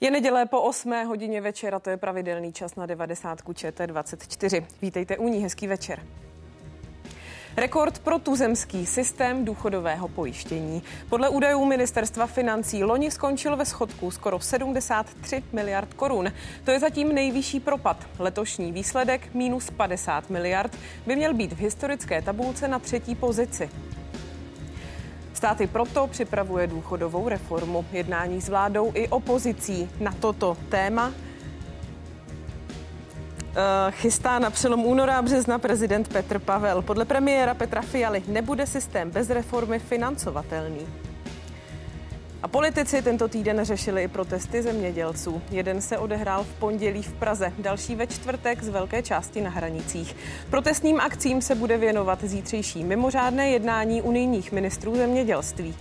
Je neděle po 8 hodině večera, to je pravidelný čas na 90 ČT24. Vítejte u ní, hezký večer. Rekord pro tuzemský systém důchodového pojištění. Podle údajů ministerstva financí loni skončil ve schodku skoro 73 miliard korun. To je zatím nejvyšší propad. Letošní výsledek minus 50 miliard by měl být v historické tabulce na třetí pozici. Státy proto připravuje důchodovou reformu. Jednání s vládou i opozicí na toto téma eh, chystá na přelom února a března prezident Petr Pavel. Podle premiéra Petra Fialy nebude systém bez reformy financovatelný. A politici tento týden řešili i protesty zemědělců. Jeden se odehrál v pondělí v Praze, další ve čtvrtek z velké části na hranicích. Protestním akcím se bude věnovat zítřejší mimořádné jednání unijních ministrů zemědělství.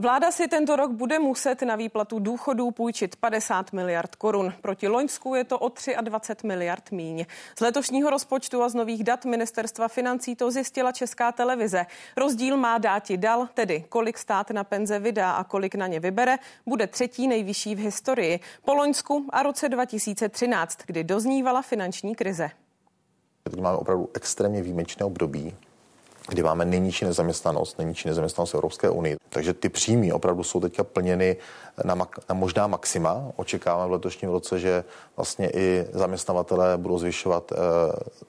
Vláda si tento rok bude muset na výplatu důchodů půjčit 50 miliard korun. Proti Loňsku je to o 23 miliard míň. Z letošního rozpočtu a z nových dat ministerstva financí to zjistila Česká televize. Rozdíl má dáti dal, tedy kolik stát na penze vydá a kolik na ně vybere, bude třetí nejvyšší v historii. Po Loňsku a roce 2013, kdy doznívala finanční krize. Teď máme opravdu extrémně výjimečné období, kdy máme nejnižší nezaměstnanost, nejnižší nezaměstnanost Evropské unie. Takže ty příjmy opravdu jsou teďka plněny na, mak- na možná maxima. Očekáváme v letošním roce, že vlastně i zaměstnavatelé budou zvyšovat e,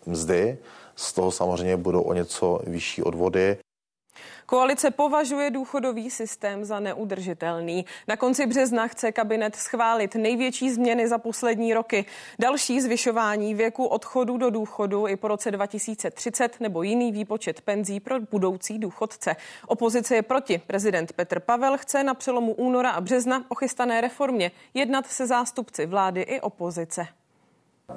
mzdy, z toho samozřejmě budou o něco vyšší odvody. Koalice považuje důchodový systém za neudržitelný. Na konci března chce kabinet schválit největší změny za poslední roky. Další zvyšování věku odchodu do důchodu i po roce 2030 nebo jiný výpočet penzí pro budoucí důchodce. Opozice je proti. Prezident Petr Pavel chce na přelomu února a března o chystané reformě jednat se zástupci vlády i opozice.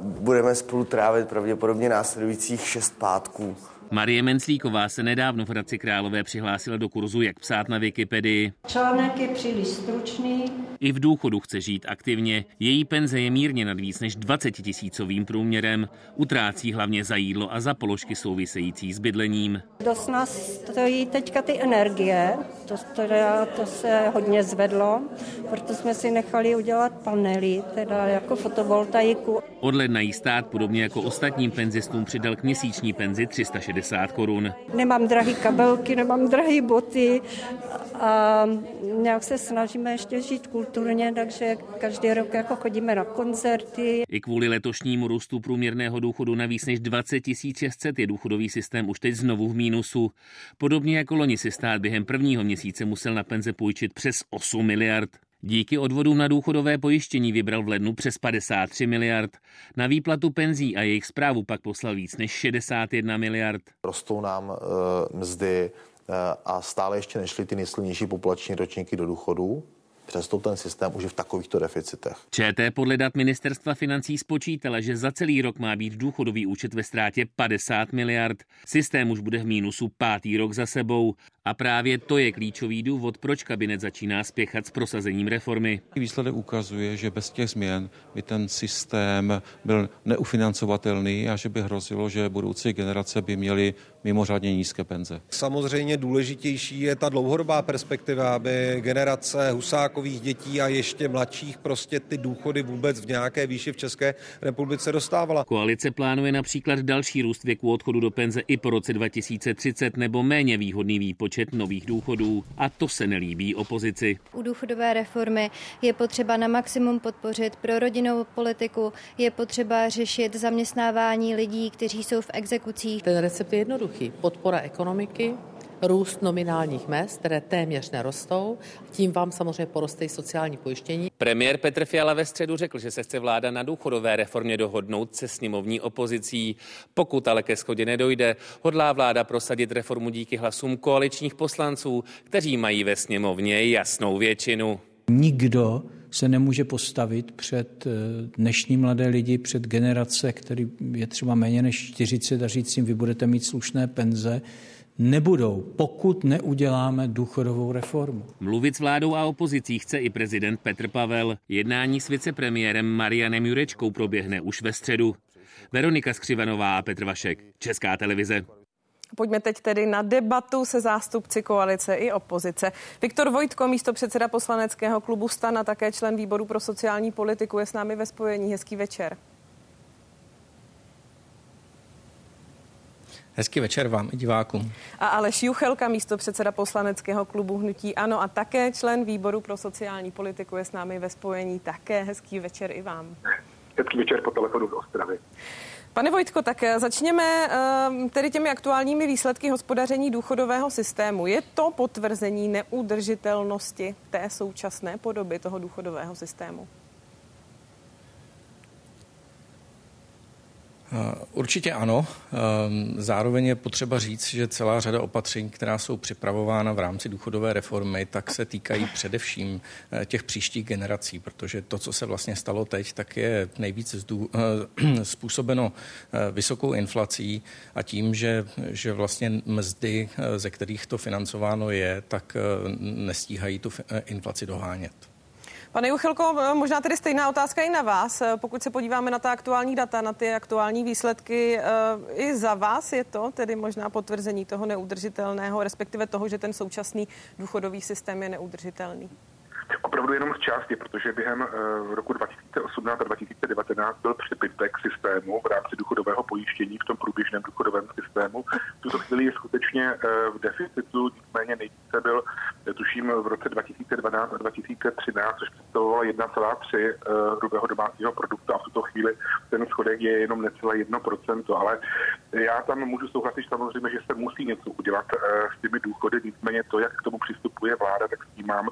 Budeme spolu trávit pravděpodobně následujících šest pátků. Marie Menclíková se nedávno v Hradci Králové přihlásila do kurzu Jak psát na Wikipedii. Článek je příliš stručný. I v důchodu chce žít aktivně. Její penze je mírně nad víc než 20 tisícovým průměrem. Utrácí hlavně za jídlo a za položky související s bydlením. Dost nás stojí teďka ty energie, to, teda, to se hodně zvedlo, proto jsme si nechali udělat panely, teda jako fotovoltaiku. Od ledna jí stát, podobně jako ostatním penzistům, přidal k měsíční penzi 360 korun. Nemám drahé kabelky, nemám drahé boty a nějak se snažíme ještě žít kulturně, takže každý rok jako chodíme na koncerty. I kvůli letošnímu růstu průměrného důchodu na víc než 20 600 je důchodový systém už teď znovu v mínusu. Podobně jako loni si stát během prvního měsíce musel na penze půjčit přes 8 miliard. Díky odvodům na důchodové pojištění vybral v lednu přes 53 miliard. Na výplatu penzí a jejich zprávu pak poslal víc než 61 miliard. Rostou nám uh, mzdy uh, a stále ještě nešly ty nejsilnější populační ročníky do důchodů. Přesto ten systém už je v takovýchto deficitech. ČT podle dat ministerstva financí spočítala, že za celý rok má být důchodový účet ve ztrátě 50 miliard. Systém už bude v mínusu pátý rok za sebou. A právě to je klíčový důvod, proč kabinet začíná spěchat s prosazením reformy. Výsledek ukazuje, že bez těch změn by ten systém byl neufinancovatelný a že by hrozilo, že budoucí generace by měly mimořádně nízké penze. Samozřejmě důležitější je ta dlouhodobá perspektiva, aby generace husákových dětí a ještě mladších prostě ty důchody vůbec v nějaké výši v České republice dostávala. Koalice plánuje například další růst věku odchodu do penze i po roce 2030 nebo méně výhodný výpočet nových důchodů. A to se nelíbí opozici. U důchodové reformy je potřeba na maximum podpořit pro rodinnou politiku, je potřeba řešit zaměstnávání lidí, kteří jsou v exekucích. Ten recept je jednoduchý. Podpora ekonomiky, růst nominálních mest, které téměř nerostou, tím vám samozřejmě poroste i sociální pojištění. Premiér Petr Fiala ve středu řekl, že se chce vláda na důchodové reformě dohodnout se sněmovní opozicí. Pokud ale ke schodě nedojde, hodlá vláda prosadit reformu díky hlasům koaličních poslanců, kteří mají ve sněmovně jasnou většinu. Nikdo se nemůže postavit před eh, dnešní mladé lidi, před generace, který je třeba méně než 40 a říct jim, vy budete mít slušné penze, nebudou, pokud neuděláme důchodovou reformu. Mluvit s vládou a opozicí chce i prezident Petr Pavel. Jednání s vicepremiérem Marianem Jurečkou proběhne už ve středu. Veronika Skřivanová a Petr Vašek, Česká televize. Pojďme teď tedy na debatu se zástupci koalice i opozice. Viktor Vojtko, místo předseda poslaneckého klubu STAN a také člen výboru pro sociální politiku, je s námi ve spojení. Hezký večer. Hezký večer vám i divákům. A Aleš Juchelka, místo předseda poslaneckého klubu Hnutí Ano a také člen výboru pro sociální politiku je s námi ve spojení. Také hezký večer i vám. Hezký večer po telefonu z Ostravy. Pane Vojtko, tak eh, začněme eh, tedy těmi aktuálními výsledky hospodaření důchodového systému. Je to potvrzení neudržitelnosti té současné podoby toho důchodového systému? Určitě ano. Ehm, zároveň je potřeba říct, že celá řada opatření, která jsou připravována v rámci důchodové reformy, tak se týkají především eh, těch příštích generací, protože to, co se vlastně stalo teď, tak je nejvíce zdů, eh, způsobeno vysokou inflací a tím, že, že vlastně mzdy, ze kterých to financováno je, tak nestíhají tu inflaci dohánět. Pane Juchilko, možná tedy stejná otázka i na vás. Pokud se podíváme na ta aktuální data, na ty aktuální výsledky, eh, i za vás je to tedy možná potvrzení toho neudržitelného, respektive toho, že ten současný důchodový systém je neudržitelný? Opravdu jenom z části, protože během uh, roku 2018 a 2019 byl přebytek systému v rámci důchodového pojištění v tom průběžném důchodovém systému. V tuto chvíli je skutečně uh, v deficitu, nicméně nejvíce byl, tuším, v roce 2012 a 2013, což představovalo 1,3 uh, hrubého domácího produktu a v tuto chvíli ten schodek je jenom necelé 1%, ale já tam můžu souhlasit samozřejmě, že se musí něco udělat s těmi důchody, nicméně to, jak k tomu přistupuje vláda, tak s tím mám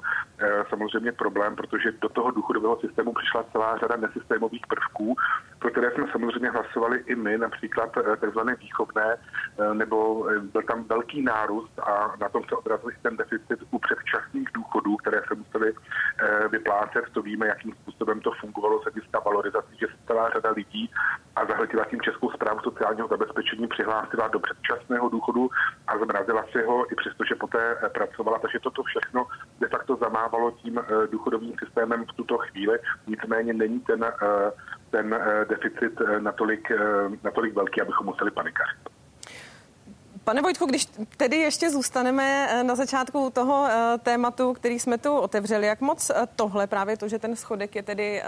samozřejmě samozřejmě problém, protože do toho důchodového systému přišla celá řada nesystémových prvků, pro které jsme samozřejmě hlasovali i my, například eh, tzv. výchovné, eh, nebo eh, byl tam velký nárůst a na tom se odrazil ten deficit u předčasných důchodů, které se museli vyplácet. To víme, jakým způsobem to fungovalo z hlediska valorizací, že celá řada lidí a zahletila tím Českou zprávu sociálního zabezpečení přihlásila do předčasného důchodu a zmrazila si ho, i přesto, že poté pracovala. Takže toto všechno de facto zamávalo tím Eh, důchodovým systémem v tuto chvíli, nicméně není ten, eh, ten eh, deficit natolik, natolik velký, abychom museli panikařit. Pane Vojtku, když tedy ještě zůstaneme na začátku toho tématu, který jsme tu otevřeli, jak moc tohle, právě to, že ten schodek je tedy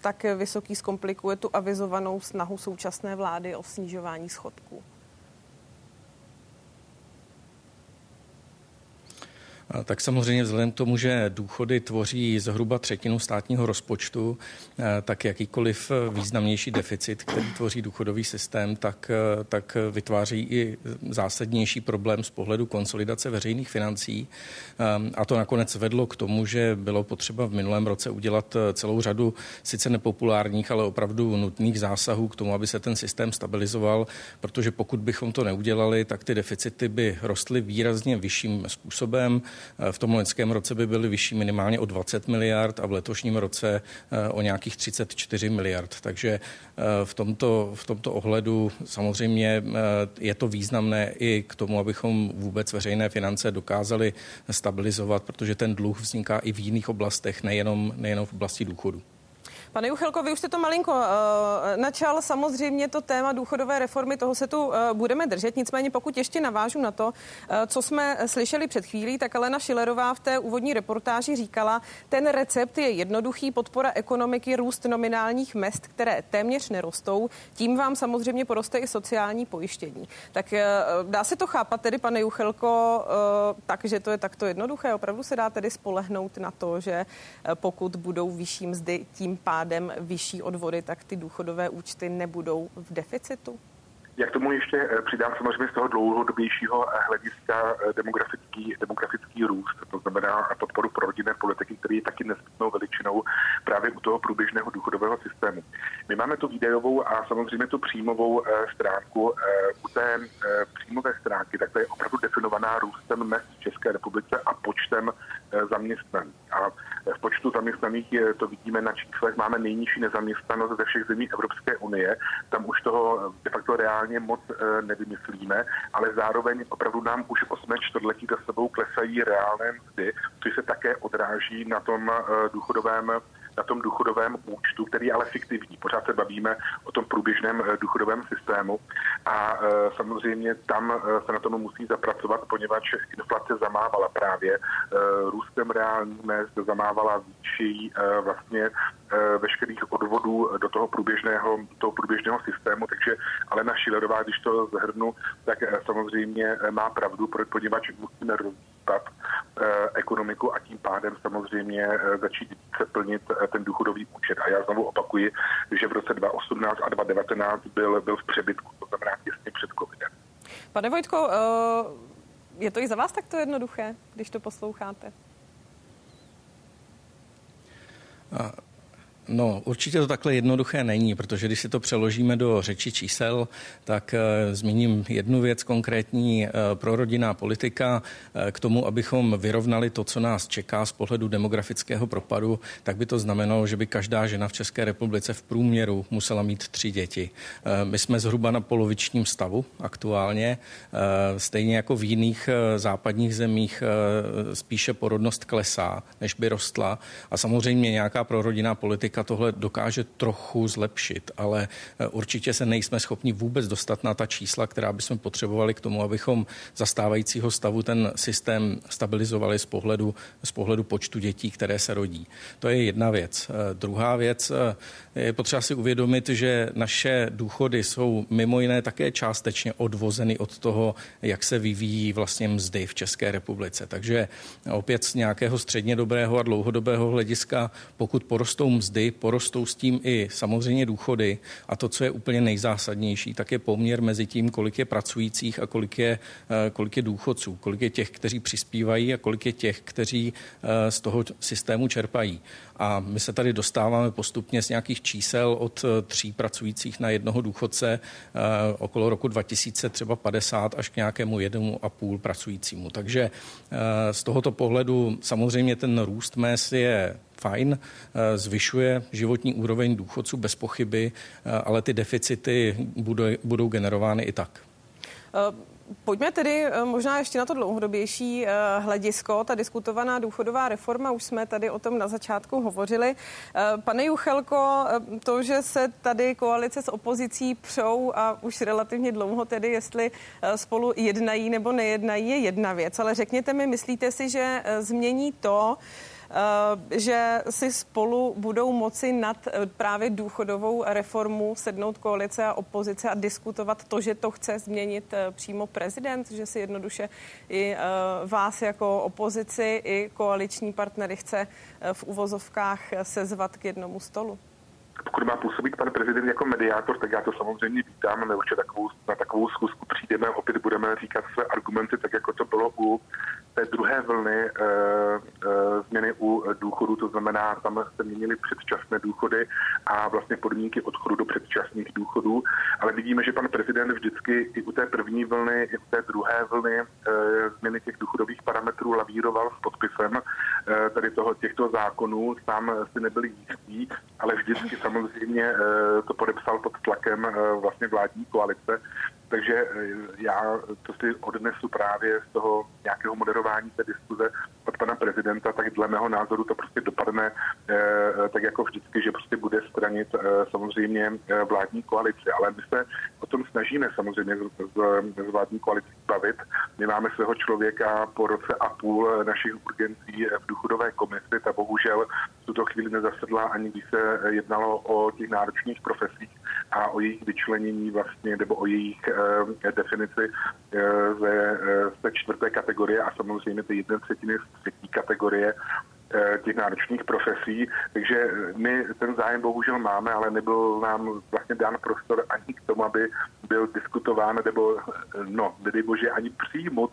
tak vysoký, zkomplikuje tu avizovanou snahu současné vlády o snižování schodků? Tak samozřejmě vzhledem k tomu, že důchody tvoří zhruba třetinu státního rozpočtu, eh, tak jakýkoliv významnější deficit, který tvoří důchodový systém, tak, eh, tak vytváří i zásadnější problém z pohledu konsolidace veřejných financí. Eh, a to nakonec vedlo k tomu, že bylo potřeba v minulém roce udělat celou řadu sice nepopulárních, ale opravdu nutných zásahů k tomu, aby se ten systém stabilizoval, protože pokud bychom to neudělali, tak ty deficity by rostly výrazně vyšším způsobem. Eh, v tom loňském roce by byly vyšší minimálně o 20 miliard a v letošním roce eh, o nějakých 34 miliard. Takže eh, v tomto, v tomto ohledu samozřejmě je to významné i k tomu, abychom vůbec veřejné finance dokázali stabilizovat, protože ten dluh vzniká i v jiných oblastech, nejenom, nejenom v oblasti důchodu. Pane Juchelko, vy už jste to malinko uh, načal. Samozřejmě to téma důchodové reformy, toho se tu uh, budeme držet. Nicméně pokud ještě navážu na to, uh, co jsme slyšeli před chvílí, tak Alena Šilerová v té úvodní reportáži říkala, ten recept je jednoduchý, podpora ekonomiky, růst nominálních mest, které téměř nerostou. Tím vám samozřejmě poroste i sociální pojištění. Tak uh, dá se to chápat tedy, pane Juchelko, uh, tak, že to je takto jednoduché? Opravdu se dá tedy spolehnout na to, že uh, pokud budou vyšší mzdy, tím pádem pádem vyšší odvody, tak ty důchodové účty nebudou v deficitu? Jak tomu ještě eh, přidám samozřejmě z toho dlouhodobějšího eh, hlediska eh, demografický, demografický růst, to znamená podporu pro rodinné politiky, který je taky nezbytnou veličinou právě u toho průběžného důchodového systému. My máme tu výdajovou a samozřejmě tu příjmovou stránku. U té příjmové stránky, tak to je opravdu definovaná růstem mest v České republice a počtem zaměstnaných. A v počtu zaměstnaných je, to vidíme na číslech, máme nejnižší nezaměstnanost ze všech zemí Evropské unie. Tam už toho de facto reálně moc e, nevymyslíme, ale zároveň opravdu nám už 8 čtvrtletí za sebou klesají reálné mzdy, což se také odráží na tom důchodovém na tom důchodovém účtu, který je ale fiktivní. Pořád se bavíme o tom průběžném důchodovém systému a samozřejmě tam se na tom musí zapracovat, poněvadž inflace zamávala právě růstem reální mest, zamávala výší vlastně veškerých odvodů do toho průběžného, toho průběžného systému, takže Alena Šilerová, když to zhrnu, tak samozřejmě má pravdu, poněvadž musíme rozvítat ekonomiku a tím pádem samozřejmě začít více plnit ten důchodový účet. A já znovu opakuji, že v roce 2018 a 2019 byl, byl v přebytku, to znamená těsně před covidem. Pane Vojtko, je to i za vás takto jednoduché, když to posloucháte? uh, No, určitě to takhle jednoduché není, protože když si to přeložíme do řeči čísel, tak e, zmíním jednu věc konkrétní. E, prorodinná politika e, k tomu, abychom vyrovnali to, co nás čeká z pohledu demografického propadu, tak by to znamenalo, že by každá žena v České republice v průměru musela mít tři děti. My jsme zhruba na polovičním stavu aktuálně, stejně jako v jiných západních zemích spíše porodnost klesá, než by rostla. A samozřejmě nějaká prorodinná politika politika tohle dokáže trochu zlepšit, ale eh, určitě se nejsme schopni vůbec dostat na ta čísla, která bychom potřebovali k tomu, abychom za stávajícího stavu ten systém stabilizovali z pohledu, z pohledu počtu dětí, které se rodí. To je jedna věc. Eh, druhá věc eh, je potřeba si uvědomit, že naše důchody jsou mimo jiné také částečně odvozeny od toho, jak se vyvíjí vlastně mzdy v České republice. Takže opět z nějakého středně dobrého a dlouhodobého hlediska, pokud porostou mzdy, porostou s tím i samozřejmě důchody a to, co je úplně nejzásadnější, tak je poměr mezi tím, kolik je pracujících a kolik je, eh, kolik je důchodců, kolik je těch, kteří přispívají a kolik je těch, kteří eh, z toho systému čerpají. A my se tady dostáváme postupně z nějakých čísel od eh, tří pracujících na jednoho důchodce okolo roku 2000 třeba 50 až k nějakému jednomu a půl pracujícímu. Takže z tohoto pohledu samozřejmě ten růst mest je fajn, eh, zvyšuje životní úroveň důchodců bez pochyby, eh, ale ty deficity budou, budou generovány i tak. Uh... Pojďme tedy možná ještě na to dlouhodobější hledisko. Ta diskutovaná důchodová reforma, už jsme tady o tom na začátku hovořili. Pane Juchelko, to, že se tady koalice s opozicí přou a už relativně dlouho tedy, jestli spolu jednají nebo nejednají, je jedna věc. Ale řekněte mi, myslíte si, že změní to, Eh, že si spolu budou moci nad eh, právě důchodovou reformu sednout koalice a opozice a diskutovat to, že to chce změnit eh, přímo prezident, že si jednoduše i vás jako opozici, i koaliční partnery chce v uvozovkách sezvat k jednomu stolu? Pokud má působit pan prezident jako mediátor, tak já to samozřejmě vítám. My určitě takovou, na takovou schůzku přijdeme, opět budeme říkat své argumenty, tak jako to bylo u té druhé vlny e, e, změny u důchodu, to znamená, tam se měnily předčasné důchody a vlastně podmínky odchodu do předčasných důchodů, ale vidíme, že pan prezident vždycky i u té první vlny, i u té druhé vlny e, změny těch důchodových parametrů lavíroval s podpisem e, tady toho, těchto zákonů, sám si nebyl jistý, ale vždycky samozřejmě to podepsal pod tlakem vlastně vládní koalice takže eh, já to si odnesu právě z toho nějakého moderování té diskuze od pana prezidenta, tak dle mého názoru to prostě dopadne eh, tak jako vždycky, že prostě bude stranit eh, samozřejmě vládní koalici. Ale my se o tom snažíme samozřejmě z vládní koalicí bavit. My máme svého člověka po roce a půl našich urgencí v důchodové komisi, ta bohužel v tuto chvíli nezasedla ani když se jednalo o těch náročných profesích a o jejich vyčlenění vlastně, nebo o jejich definici eh, ze, eh, ze čtvrté kategorie a samozřejmě ty jedné třetiny z třetí kategorie těch náročných profesí, takže my ten zájem bohužel máme, ale nebyl nám vlastně dán prostor ani k tomu, aby byl diskutován nebo, no, nedej bože, ani přijmout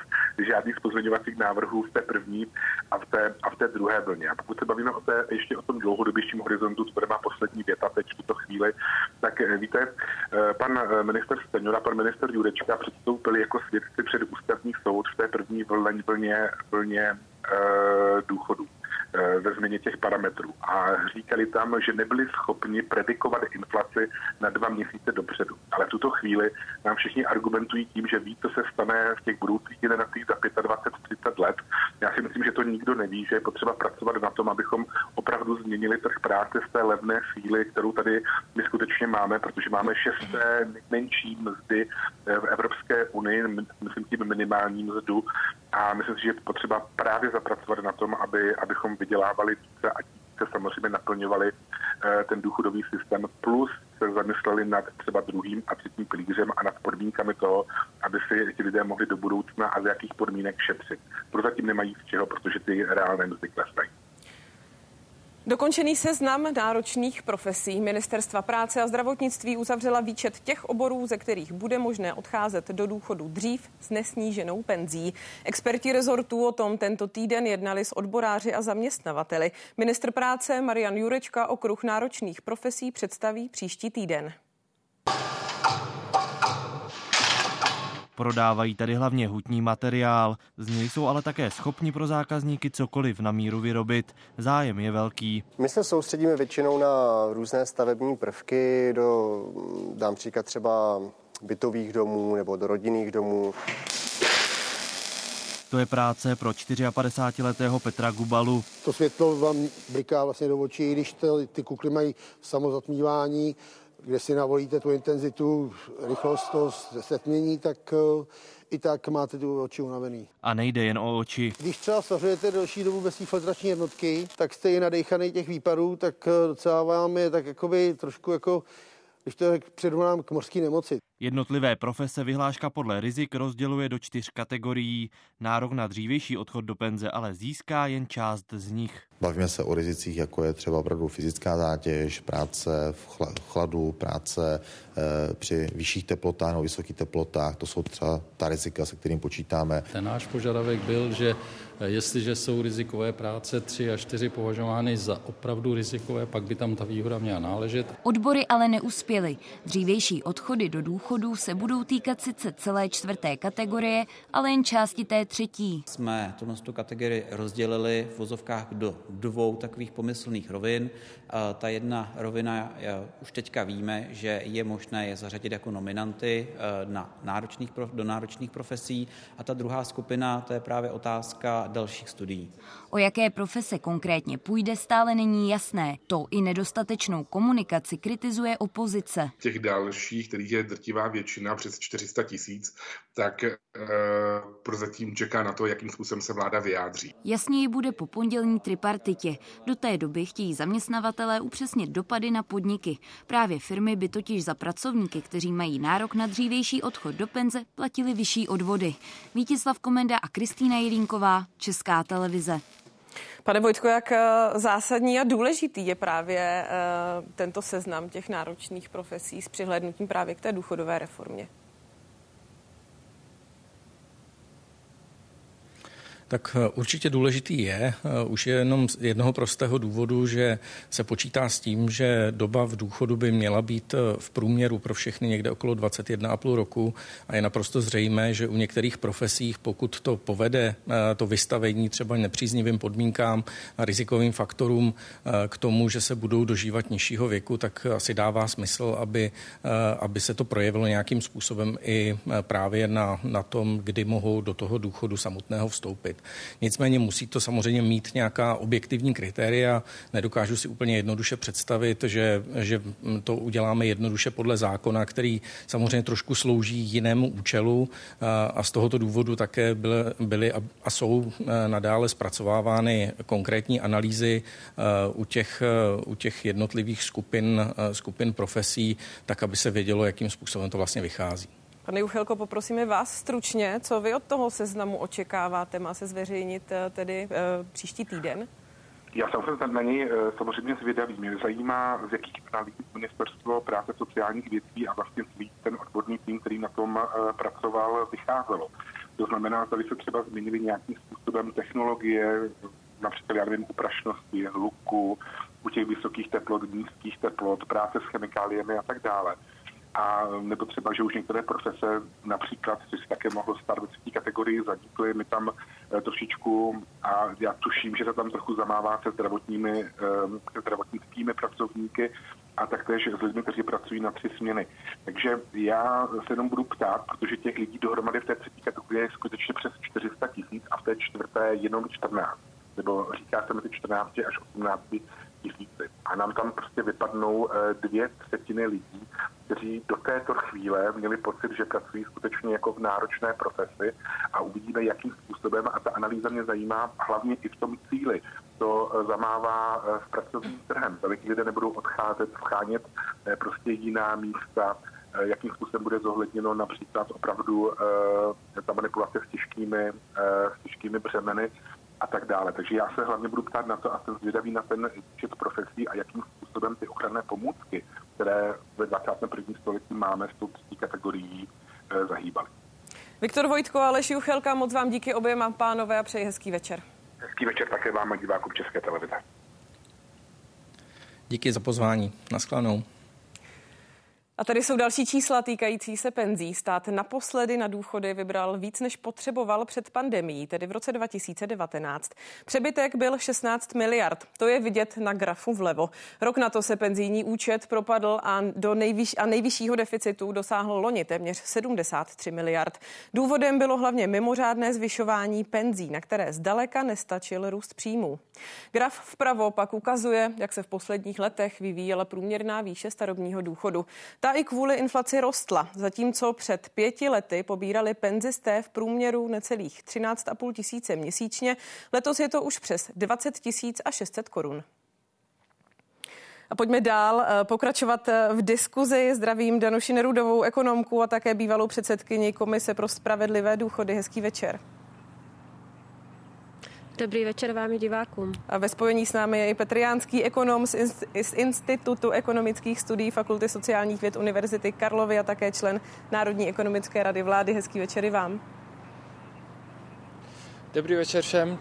žádných z pozměňovacích návrhů v té první a v té, a v té druhé vlně. A pokud se bavíme o té, ještě o tom dlouhodobějším horizontu, to má poslední věta teď v tuto chvíli, tak eh, víte, eh, pan eh, minister Steňura, pan minister Jurečka předstoupili jako svědci před ústavní soud v té první vlně, vlně, vlně důchodu. Eh, ve změně těch parametrů. A říkali tam, že nebyli schopni predikovat inflaci na dva měsíce dopředu. Ale v tuto chvíli nám všichni argumentují tím, že ví, co se stane v těch budoucích generacích za 25-30 let. Já si myslím, že to nikdo neví, že je potřeba pracovat na tom, abychom opravdu změnili trh práce z té levné síly, kterou tady my skutečně máme, protože máme šesté nejmenší mzdy v Evropské unii, myslím tím minimální mzdu a myslím si, že je potřeba právě zapracovat na tom, aby, abychom vydělávali více a více samozřejmě naplňovali eh, ten důchodový systém, plus se zamysleli nad třeba druhým a třetím pilířem a nad podmínkami toho, aby si ti lidé mohli do budoucna a z jakých podmínek šetřit. Prozatím nemají z čeho, protože ty reálné mzdy klesají. Dokončený seznam náročných profesí Ministerstva práce a zdravotnictví uzavřela výčet těch oborů, ze kterých bude možné odcházet do důchodu dřív s nesníženou penzí. Experti rezortu o tom tento týden jednali s odboráři a zaměstnavateli. Ministr práce Marian Jurečka okruh náročných profesí představí příští týden. Prodávají tady hlavně hutní materiál, z něj jsou ale také schopni pro zákazníky cokoliv na míru vyrobit. Zájem je velký. My se soustředíme většinou na různé stavební prvky, do, dám příklad třeba bytových domů nebo do rodinných domů. To je práce pro 54-letého Petra Gubalu. To světlo vám bliká vlastně do očí, když ty, ty kukly mají samozatmívání, kde si navolíte tu intenzitu, rychlost toho setmění, tak eh, i tak máte tu oči unavený. A nejde jen o oči. Když třeba svařujete delší dobu bez té filtrační jednotky, tak jste i nadejchaný těch výparů, tak eh, docela vám je tak jakoby trošku jako když to předvolám k mořské nemoci. Jednotlivé profese vyhláška podle rizik rozděluje do čtyř kategorií. Nárok na dřívější odchod do penze ale získá jen část z nich. Bavíme se o rizicích, jako je třeba opravdu fyzická zátěž, práce v chladu, práce e, při vyšších teplotách nebo vysokých teplotách. To jsou třeba ta rizika, se kterým počítáme. Ten náš požadavek byl, že jestliže jsou rizikové práce 3 a 4 považovány za opravdu rizikové, pak by tam ta výhoda měla náležet. Odbory ale neuspěly. Dřívější odchody do důchodů se budou týkat sice celé čtvrté kategorie, ale jen části té třetí. Jsme tu kategorii rozdělili v vozovkách do dvou takových pomyslných rovin. Ta jedna rovina, už teďka víme, že je možné je zařadit jako nominanty e, na náročných, do náročných profesí a ta druhá skupina, to je právě otázka dalších studií. O jaké profese konkrétně půjde, stále není jasné. To i nedostatečnou komunikaci kritizuje opozice. Těch dalších, kterých je drtivá většina, přes 400 tisíc, tak e, prozatím čeká na to, jakým způsobem se vláda vyjádří. Jasněji bude po pondělní tripartitě. Do té doby chtějí zaměstnavatelé upřesnit dopady na podniky. Právě firmy by totiž za pracovníky, kteří mají nárok na dřívější odchod do penze, platili vyšší odvody. Vítislav Komenda a Kristýna Jelínková, Česká televize. Pane Vojtko, jak eh, zásadní a důležitý je právě eh, tento seznam těch náročných profesí s přihlednutím právě k té důchodové reformě? Tak eh, určitě důležitý je, eh, už je jenom z jednoho prostého důvodu, že se počítá s tím, že doba v důchodu by měla být eh, v průměru pro všechny někde okolo 21,5 roku a je naprosto zřejmé, že u některých profesích, pokud to povede to vystavení třeba nepříznivým podmínkám a rizikovým faktorům k tomu, že se budou dožívat nižšího věku, tak asi dává smysl, aby, aby se to projevilo nějakým způsobem i právě na, na tom, kdy mohou do toho důchodu samotného vstoupit. Nicméně musí to samozřejmě mít nějaká objektivní kritéria. Nedokážu si úplně jednoduše představit, že, že to uděláme jednoduše podle zákona, který samozřejmě trošku slouží jinému účelu a z tohoto důvodu také byly, byly a jsou nadále zpracovávány konkrétní analýzy u těch, u těch jednotlivých skupin, skupin profesí, tak aby se vědělo, jakým způsobem to vlastně vychází. Pane Juchelko, poprosíme vás stručně, co vy od toho seznamu očekáváte? Má se zveřejnit eh, tedy e, příští týden? Já jsem na něj eh, samozřejmě zvědavý. Mě zajímá, z jakých analýz ministerstvo práce sociálních věcí a vlastně ten odborný tým, který na tom pracoval, vycházelo. To znamená, že se třeba změnili nějakým způsobem technologie, například, já nevím, uprašnosti, hluku, u těch vysokých teplot, nízkých teplot, práce s chemikáliemi a tak dále a nebo třeba, že už některé profese, například, co si také mohlo stát ve třetí kategorii, zanikly mi tam eh, trošičku a já tuším, že se tam trochu zamává se zdravotními, eh, se zdravotnickými pracovníky a taktéž s lidmi, kteří pracují na tři směny. Takže já se jenom budu ptát, protože těch lidí dohromady v té třetí kategorii je skutečně přes 400 tisíc a v té čtvrté jenom 14 nebo říká se mezi 14 až 18 tisíci. A nám tam prostě vypadnou eh, dvě třetiny lidí, kteří do této chvíle měli pocit, že pracují skutečně jako v náročné profesi a uvidíme, jakým způsobem, a ta analýza mě zajímá hlavně i v tom cíli, to eh, zamává s pracovním trhem. Veliký lidé nebudou odcházet, schánět prostě jiná místa, jakým způsobem bude zohledněno například opravdu ta manipulace s těžkými, s těžkými břemeny a tak dále. Takže já se hlavně budu ptát na to a jsem zvědavý na ten čet profesí a jakým způsobem ty ochranné pomůcky, které ve 21. století máme s tou třetí kategorií, eh, zahýbaly. Viktor Vojtko a Aleš Juchelka, moc vám díky oběma pánové a přeji hezký večer. Hezký večer také vám a divákům České televize. Díky za pozvání. Naschledanou. A tady jsou další čísla týkající se penzí. Stát naposledy na důchody vybral víc, než potřeboval před pandemí, tedy v roce 2019. Přebytek byl 16 miliard. To je vidět na grafu vlevo. Rok na to se penzijní účet propadl a, do nejvyš, a nejvyššího deficitu dosáhl loni téměř 73 miliard. Důvodem bylo hlavně mimořádné zvyšování penzí, na které zdaleka nestačil růst příjmů. Graf vpravo pak ukazuje, jak se v posledních letech vyvíjela průměrná výše starobního důchodu. Ta i kvůli inflaci rostla, zatímco před pěti lety pobírali penzisté v průměru necelých 13,5 tisíce měsíčně. Letos je to už přes 20 tisíc a 600 korun. A pojďme dál eh, pokračovat eh, v diskuzi. Zdravím Danuši Nerudovou, ekonomku a také bývalou předsedkyni Komise pro spravedlivé důchody. Hezký večer. Dobrý večer vám i divákům. A ve spojení s námi je i Petr Jánský, ekonom z, z Institutu ekonomických studií Fakulty sociálních věd Univerzity Karlovy a také člen Národní ekonomické rady vlády. Hezký večer i vám. Dobrý večer všem.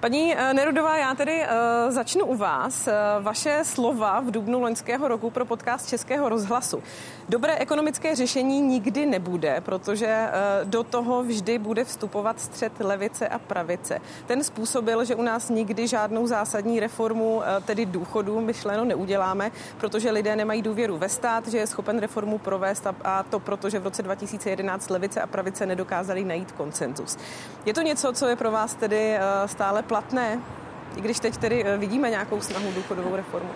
Paní eh, Nerudová, já tedy uh, začnu u vás. Uh, vaše slova v dubnu loňského roku pro podcast Českého rozhlasu. Dobré ekonomické řešení nikdy nebude, protože uh, do toho vždy bude vstupovat střed levice a pravice. Ten způsobil, že u nás nikdy žádnou zásadní reformu, uh, tedy důchodu, myšleno neuděláme, protože lidé nemají důvěru ve stát, že je schopen reformu provést a, to proto, že v roce 2011 levice a pravice nedokázali najít konsenzus. Je to něco, co je pro vás tedy uh, stále platné, i když teď tedy eh, vidíme nějakou snahu důchodovou reformu?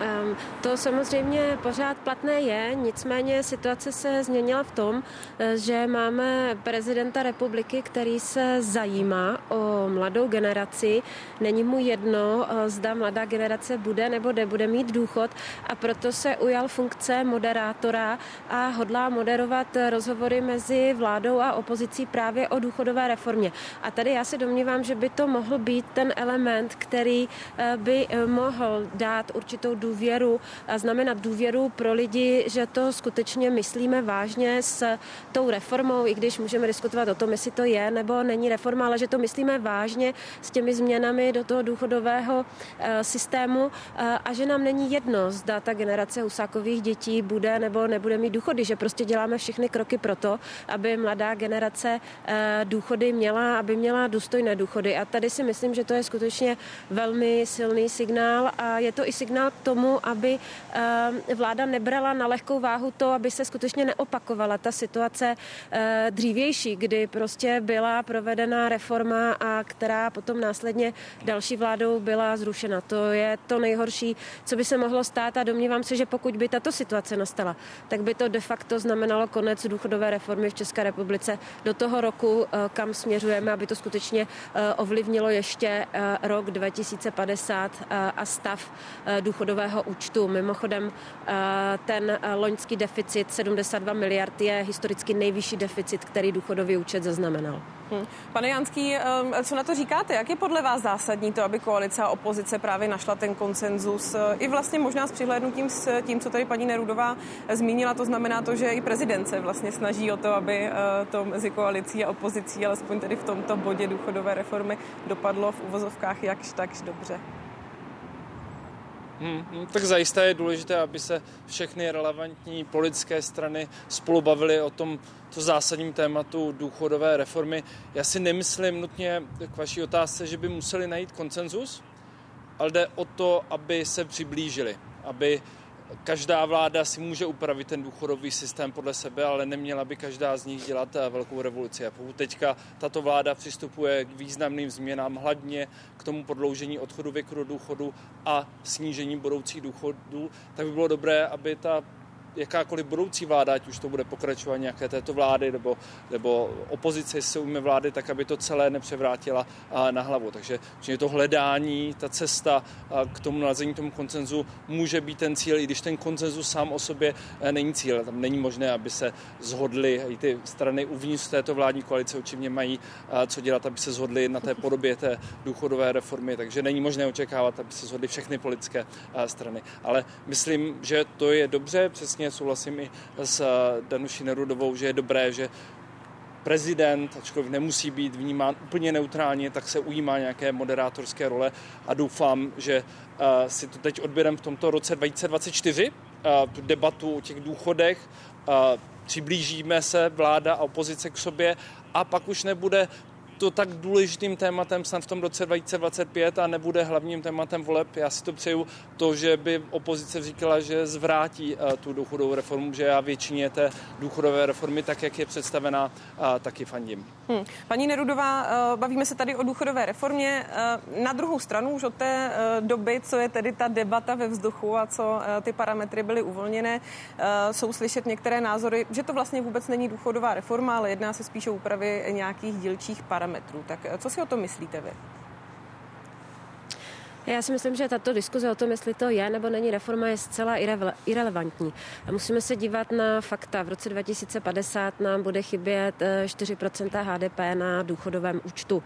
Um, to samozřejmě pořád platné je, nicméně situace se změnila v tom, eh, že máme prezidenta republiky, který se zajímá o mladou generaci. Není mu jedno, eh, zda mladá generace bude nebo nebude mít důchod a proto se ujal funkce moderátora a hodlá moderovat rozhovory mezi vládou a opozicí právě o důchodové reformě. A tady já se domnívám, že by to mohl být ten element, který eh, by mohl dát určitou důvěru důvěru a znamenat důvěru pro lidi, že to skutečně myslíme vážně s tou reformou, i když můžeme diskutovat o tom, jestli to je nebo není reforma, ale že to myslíme vážně s těmi změnami do toho důchodového eh, systému eh, a že nám není jedno, zda ta generace Husákových dětí bude nebo nebude mít důchody, že prostě děláme všechny kroky pro to, aby mladá generace eh, důchody měla, aby měla důstojné důchody. A tady si myslím, že to je skutečně velmi silný signál a je to i signál k tomu, tomu, aby eh, vláda nebrala na lehkou váhu to, aby se skutečně neopakovala ta situace eh, dřívější, kdy prostě byla provedena reforma a která potom následně další vládou byla zrušena. To je to nejhorší, co by se mohlo stát a domnívám se, že pokud by tato situace nastala, tak by to de facto znamenalo konec důchodové reformy v České republice do toho roku, eh, kam směřujeme, aby to skutečně ovlivnilo ještě rok 2050 a stav důchodového daňového účtu. Mimochodem eh, ten eh, loňský deficit 72 miliard je historicky nejvyšší deficit, který důchodový účet zaznamenal. Hmm. Pane Janský, eh, co na to říkáte? Jak je podle vás zásadní to, aby koalice a opozice právě našla ten konsenzus? I vlastně možná s přihlédnutím s tím, co tady paní Nerudová zmínila, to znamená to, že i prezident se vlastně snaží o to, aby to mezi koalicí a opozicí, alespoň tedy v tomto bodě důchodové reformy, dopadlo v uvozovkách jakž takž dobře. Hmm, hmm, tak zajisté je důležité, aby se všechny relevantní politické strany spolu bavily o tom to zásadním tématu důchodové reformy. Já si nemyslím nutně k vaší otázce, že by museli najít konsenzus, ale jde o to, aby se přiblížili, aby každá vláda si může upravit ten důchodový systém podle sebe, ale neměla by každá z nich dělat eh, velkou revoluci. A pokud teďka tato vláda přistupuje k významným změnám, hlavně k tomu prodloužení odchodu věku do důchodu a snížení budoucích důchodů, tak by bylo dobré, aby ta jakákoliv budoucí vláda, ať už to bude pokračovat nějaké této vlády nebo, nebo opozice se ujme vlády, tak aby to celé nepřevrátila na hlavu. Takže že to hledání, ta cesta k tomu nalezení tomu koncenzu může být ten cíl, i když ten koncenzus sám o sobě e, není cíl. Tam není možné, aby se zhodly i ty strany uvnitř této vládní koalice určitě mají co dělat, aby se zhodly na té podobě té důchodové reformy, takže není možné očekávat, aby se zhodly všechny politické strany. Ale myslím, že to je dobře, přesně vlastně souhlasím i s eh, Danuší Nerudovou, že je dobré, že prezident, ačkoliv nemusí být vnímán úplně neutrálně, tak se ujímá nějaké moderátorské role a doufám, že uh, si to teď odběrem v tomto roce 2024, uh, tu debatu o těch důchodech, přiblížíme se vláda a opozice k sobě a pak už nebude to tak důležitým tématem snad v tom roce 2025 a nebude hlavním tématem voleb. Já si to přeju to, že by opozice říkala, že zvrátí eh, tu důchodovou reformu, že já většině té důchodové reformy, tak jak je představená, eh, taky fandím. Hmm. Paní Nerudová, eh, bavíme se tady o důchodové reformě. Na druhou stranu už od té doby, co je tedy ta debata ve vzduchu a co ty parametry byly uvolněné, jsou slyšet některé názory, že to vlastně vůbec není důchodová reforma, ale jedná se spíše o úpravy nějakých dílčích parametrů parametrů. Tak eh, co si o tom myslíte vy? Já si myslím, že tato diskuze o tom, jestli to je nebo není reforma, je zcela irrelevantní. Musíme se dívat na fakta. V roce 2050 nám bude chybět 4% eh, HDP na důchodovém účtu.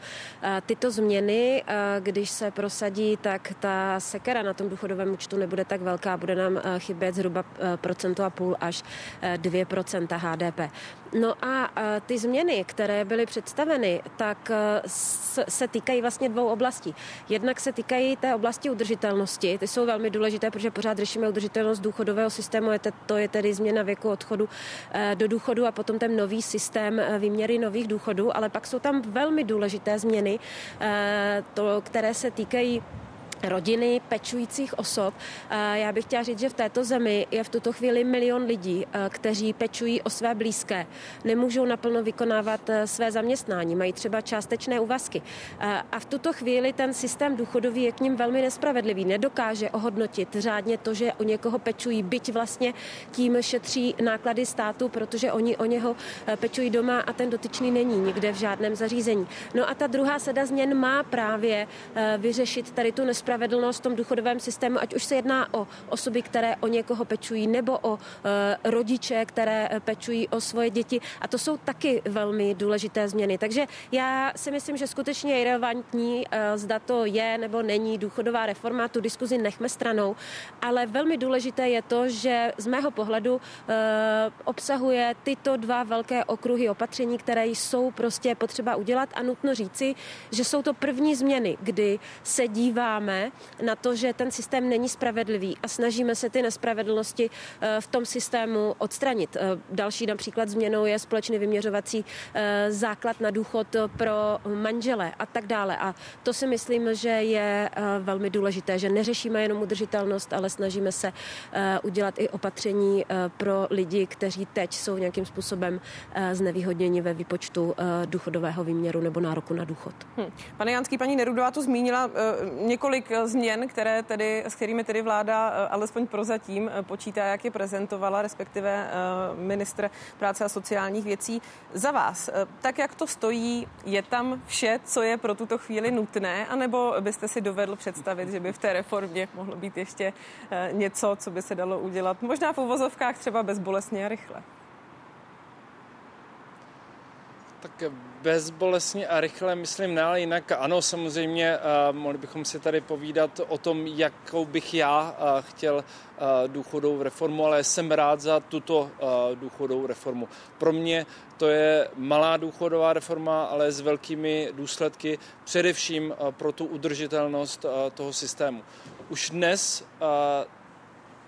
Tyto změny, eh, když se prosadí, tak ta sekera na tom důchodovém účtu nebude tak velká. Bude nám chybět zhruba procento a půl až 2% HDP. No a ty změny, které byly představeny, tak se týkají vlastně dvou oblastí. Jednak se týkají té oblasti udržitelnosti, ty jsou velmi důležité, protože pořád řešíme udržitelnost důchodového systému, to je tedy změna věku odchodu e, do důchodu a potom ten nový systém e, výměry nových důchodů, ale pak jsou tam velmi důležité změny, to, které se týkají rodiny pečujících osob. Já bych chtěla říct, že v této zemi je v tuto chvíli milion lidí, kteří pečují o své blízké. Nemůžou naplno vykonávat své zaměstnání, mají třeba částečné úvazky. A v tuto chvíli ten systém důchodový je k ním velmi nespravedlivý. Nedokáže ohodnotit řádně to, že o někoho pečují, byť vlastně tím šetří náklady státu, protože oni o něho pečují doma a ten dotyčný není nikde v žádném zařízení. No a ta druhá seda změn má právě vyřešit tady tu nespravedlivost spravedlnost v tom důchodovém systému, ať už se jedná o osoby, které o někoho pečují, nebo o e, rodiče, které eh, pečují o svoje děti. A to jsou taky velmi důležité změny. Takže já si myslím, že skutečně je relevantní, e, zda to je nebo není důchodová reforma, tu diskuzi nechme stranou, ale velmi důležité je to, že z mého pohledu e, obsahuje tyto dva velké okruhy opatření, které jsou prostě potřeba udělat a nutno říci, že jsou to první změny, kdy se díváme na to, že ten systém není spravedlivý a snažíme se ty nespravedlnosti eh, v tom systému odstranit. Eh, další například změnou je společný vyměřovací eh, základ na důchod pro manžele a tak dále. A to si myslím, že je velmi důležité, že neřešíme jenom udržitelnost, ale snažíme se udělat i opatření pro lidi, kteří teď jsou nějakým způsobem znevýhodněni ve výpočtu důchodového výměru nebo nároku na důchod. Hm. Pane Janský, paní Nerudová to zmínila několik změn, které tedy, s kterými tedy vláda eh, alespoň prozatím eh, počítá, jak je prezentovala, respektive eh, ministr práce a sociálních věcí. Za vás, tak jak to stojí, je tam vše, co je pro tuto chvíli nutné, anebo byste si dovedl představit, že by v té reformě mohlo být ještě něco, co by se dalo udělat, možná v uvozovkách třeba bezbolestně a rychle? Tak bezbolesně a rychle, myslím, ne, ale jinak ano, samozřejmě mohli bychom si tady povídat o tom, jakou bych já chtěl důchodovou reformu, ale jsem rád za tuto důchodovou reformu. Pro mě to je malá důchodová reforma, ale s velkými důsledky, především pro tu udržitelnost toho systému. Už dnes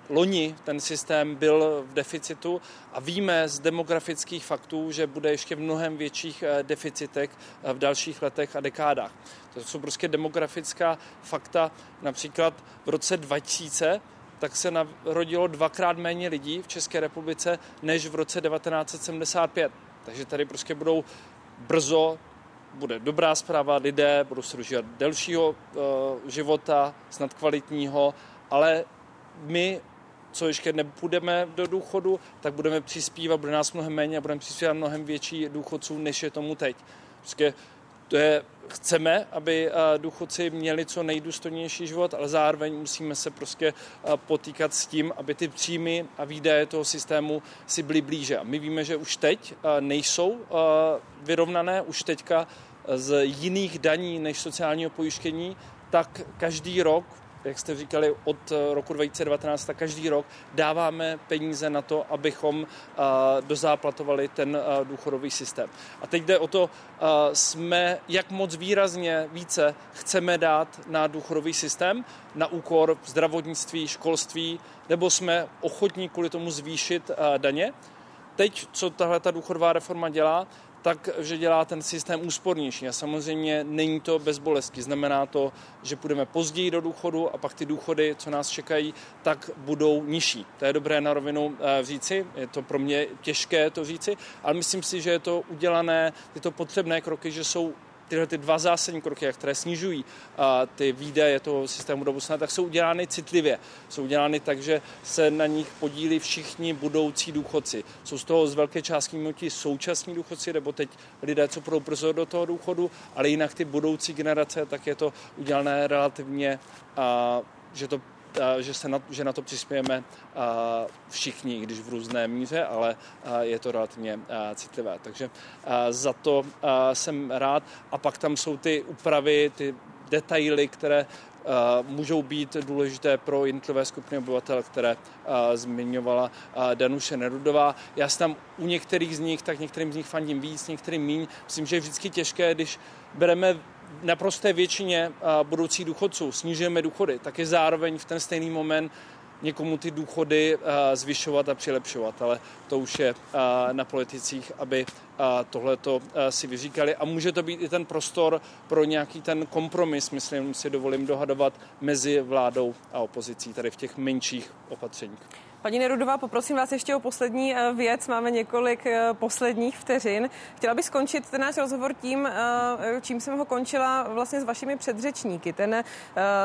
loni ten systém byl v deficitu a víme z demografických faktů, že bude ještě v mnohem větších eh, deficitech eh, v dalších letech a dekádách. To jsou prostě demografická fakta. Například v roce 2000 tak se narodilo dvakrát méně lidí v České republice než v roce 1975. Takže tady prostě budou brzo bude dobrá zpráva, lidé budou se dožívat delšího uh, života, snad kvalitního, ale my, co ještě nepůjdeme do důchodu, tak budeme přispívat, bude nás mnohem méně a budeme přispívat mnohem větší důchodců, než je tomu teď. Prostě to je, chceme, aby důchodci měli co nejdůstojnější život, ale zároveň musíme se prostě potýkat s tím, aby ty příjmy a výdaje toho systému si byly blíže. A my víme, že už teď nejsou vyrovnané, už teďka z jiných daní než sociálního pojištění, tak každý rok jak jste říkali, od eh, roku 2019, tak každý rok dáváme peníze na to, abychom eh, dozáplatovali ten eh, důchodový systém. A teď jde o to, jsme, jak moc výrazně více chceme dát na důchodový systém, na úkor zdravotnictví, školství, nebo jsme ochotní kvůli tomu zvýšit daně. Teď, co tahle ta důchodová reforma dělá, tak, že dělá ten systém úspornější. A samozřejmě není to bez bolesti. Znamená to, že půjdeme později do důchodu a pak ty důchody, co nás čekají, tak budou nižší. To je dobré na rovinu eh, říci, je to pro mě těžké to říci, ale myslím si, že je to udělané, tyto potřebné kroky, že jsou tyhle ty dva zásadní kroky, které snižují ty výdaje toho systému do budoucna, tak jsou udělány citlivě. Jsou udělány tak, že se na nich podílí všichni budoucí důchodci. Jsou z toho z velké části ti současní důchodci, nebo teď lidé, co budou brzo do toho důchodu, ale jinak ty budoucí generace, tak je to udělané relativně, že to že, se na, že na to přispějeme všichni, když v různé míře, ale je to relativně citlivé. Takže za to jsem rád. A pak tam jsou ty úpravy, ty detaily, které můžou být důležité pro jednotlivé skupiny obyvatel, které zmiňovala Danuše Nerudová. Já jsem tam u některých z nich, tak některým z nich fandím víc, některým míň. Myslím, že je vždycky těžké, když bereme naprosté většině budoucích důchodců. Snižujeme důchody, tak je zároveň v ten stejný moment někomu ty důchody zvyšovat a přilepšovat, ale to už je na politicích, aby tohleto si vyříkali. A může to být i ten prostor pro nějaký ten kompromis, myslím si dovolím dohadovat mezi vládou a opozicí tady v těch menších opatřeních. Paní Nerudová, poprosím vás ještě o poslední eh, věc. Máme několik eh, posledních vteřin. Chtěla bych skončit ten náš rozhovor tím, eh, čím jsem ho končila vlastně s vašimi předřečníky. Ten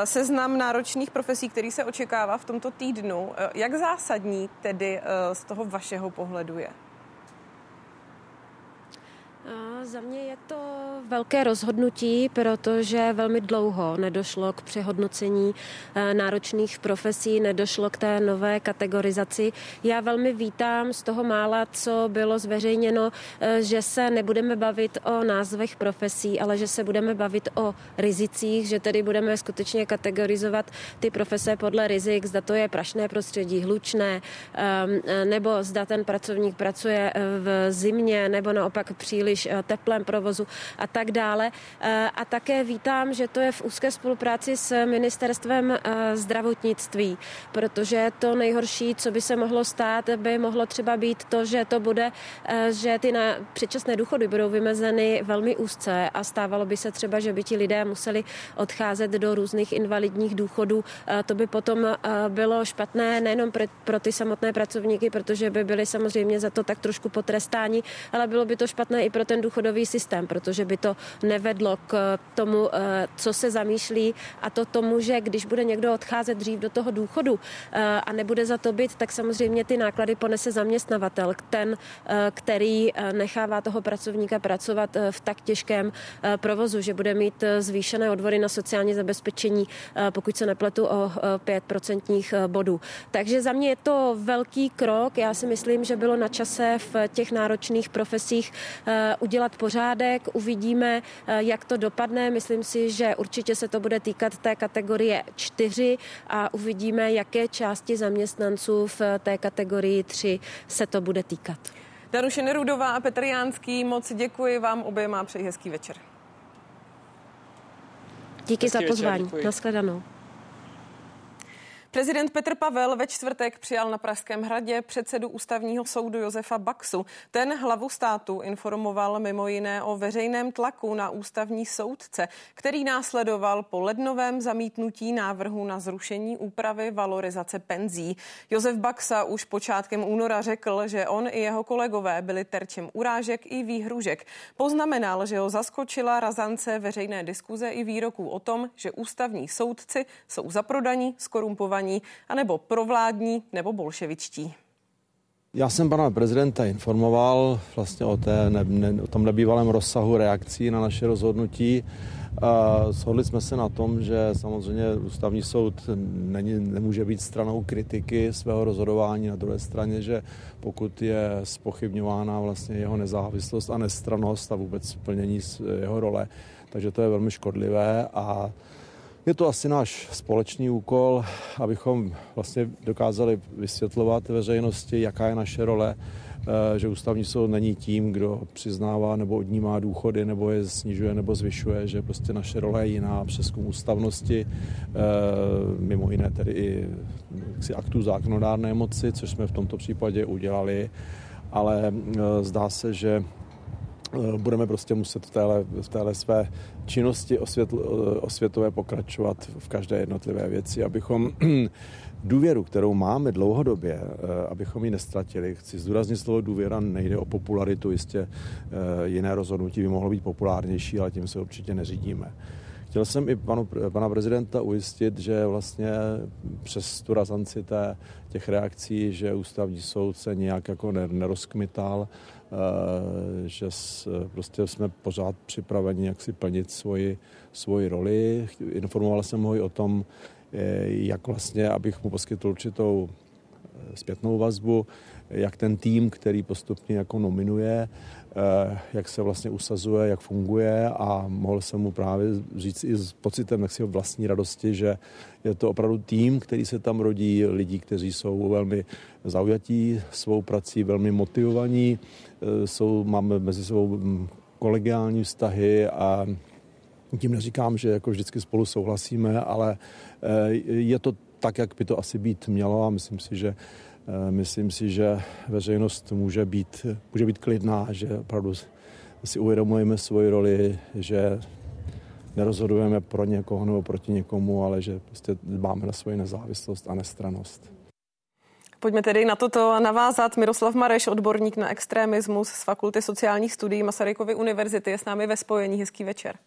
seznam náročných profesí, který se očekává v tomto týdnu. Jak zásadní tedy z toho vašeho pohledu je? Za mě je to velké rozhodnutí, protože velmi dlouho nedošlo k přehodnocení eh, náročných profesí, nedošlo k té nové kategorizaci. Já velmi vítám z toho mála, co bylo zveřejněno, eh, že se nebudeme bavit o názvech profesí, ale že se budeme bavit o rizicích, že tedy budeme skutečně kategorizovat ty profese podle rizik, zda to je prašné prostředí, hlučné, eh, nebo zda ten pracovník pracuje v zimě, nebo naopak příliš teplém provozu a tak dále. Eh, a také vítám, že to je v úzké spolupráci s ministerstvem eh, zdravotnictví, protože to nejhorší, co by se mohlo stát, by mohlo třeba být to, že to bude, eh, že ty na předčasné důchody budou vymezeny velmi úzce a stávalo by se třeba, že by ti lidé museli odcházet do různých invalidních důchodů. To by potom bylo špatné nejenom pro ty samotné pracovníky, protože by byli samozřejmě za to tak trošku potrestáni, ale bylo by to špatné i pro ten důchod důchodový systém, protože by to nevedlo k tomu, eh, co se zamýšlí a to tomu, že když bude někdo odcházet dřív do toho důchodu eh, a nebude za to být, tak samozřejmě ty náklady ponese zaměstnavatel, ten, eh, který nechává toho pracovníka pracovat v tak těžkém provozu, že bude mít zvýšené odvody na sociální zabezpečení, pokud se nepletu o 5% bodů. Takže za mě je to velký krok. Já si myslím, že bylo na čase v těch náročných profesích udělat udělat pořádek, uvidíme, eh, jak to dopadne. Myslím si, že určitě se to bude týkat té kategorie 4 a uvidíme, jaké části zaměstnanců v té kategorii 3 se to bude týkat. Danuše Nerudová a Petr Jánský, moc děkuji vám oběma, přeji hezký večer. Díky hezký za pozvání. Večer, Naschledanou. Prezident Petr Pavel ve čtvrtek přijal na Pražském hradě předsedu ústavního soudu Josefa Baxu. Ten hlavu státu informoval mimo jiné o veřejném tlaku na ústavní soudce, který následoval po lednovém zamítnutí návrhu na zrušení úpravy valorizace penzí. Josef Baxa už počátkem února řekl, že on i jeho kolegové byli terčem urážek i výhružek. Poznamenal, že ho zaskočila razance veřejné diskuze i výroků o tom, že ústavní soudci jsou zaprodaní, skorumpovaní, anebo provládní nebo bolševičtí. Já jsem pana prezidenta informoval vlastně o, té ne, ne, o tom nebývalém rozsahu reakcí na naše rozhodnutí. Shodli jsme se na tom, že samozřejmě ústavní soud není, nemůže být stranou kritiky svého rozhodování. Na druhé straně, že pokud je spochybňována vlastně jeho nezávislost a nestranost a vůbec plnění jeho role, takže to je velmi škodlivé a je to asi náš společný úkol, abychom vlastně dokázali vysvětlovat veřejnosti, jaká je naše role, eh, že ústavní soud není tím, kdo přiznává nebo odnímá důchody, nebo je snižuje nebo zvyšuje, že prostě naše role je jiná, přeskum ústavnosti, eh, mimo jiné tedy i aktů zákonodárné moci, což jsme v tomto případě udělali, ale eh, zdá se, že budeme prostě muset v téhle, v téhle své činnosti osvětl, eh, osvětové pokračovat v každé jednotlivé věci, abychom důvěru, kterou máme dlouhodobě, eh, abychom ji nestratili. Chci zdůraznit slovo důvěra, nejde o popularitu, jistě jiné rozhodnutí by mohlo být populárnější, ale tím se určitě neřídíme. Chtěl jsem i panu, pana prezidenta ujistit, že vlastně přes tu razanci té, těch reakcí, že ústavní soud se nějak jako nerozkmital, Eh, že prostě jsme pořád připraveni jak si plnit svoji, svoji roli. Informoval jsem ho i o tom, eh, jak vlastně, abych mu poskytl určitou eh, zpětnou vazbu, jak ten tým, který postupně jako nominuje, jak se vlastně usazuje, jak funguje a mohl jsem mu právě říct i s pocitem jaksi vlastní radosti, že je to opravdu tým, který se tam rodí, lidí, kteří jsou velmi zaujatí svou prací, velmi motivovaní, Eh, jsou, máme mezi sebou mm, kolegiální vztahy a tím neříkám, že jako vždycky spolu souhlasíme, ale eh, je to tak, jak by to asi být mělo a myslím si, že eh, myslím si, že veřejnost může být, může být klidná, že opravdu si uvědomujeme svoji roli, že nerozhodujeme pro někoho nebo proti někomu, ale že prostě dbáme na svoji nezávislost a nestranost. Pojďme tedy na toto navázat. Miroslav Mareš, odborník na extremismus z Fakulty sociálních studií Masarykovy univerzity, je s námi ve spojení. Hezký večer.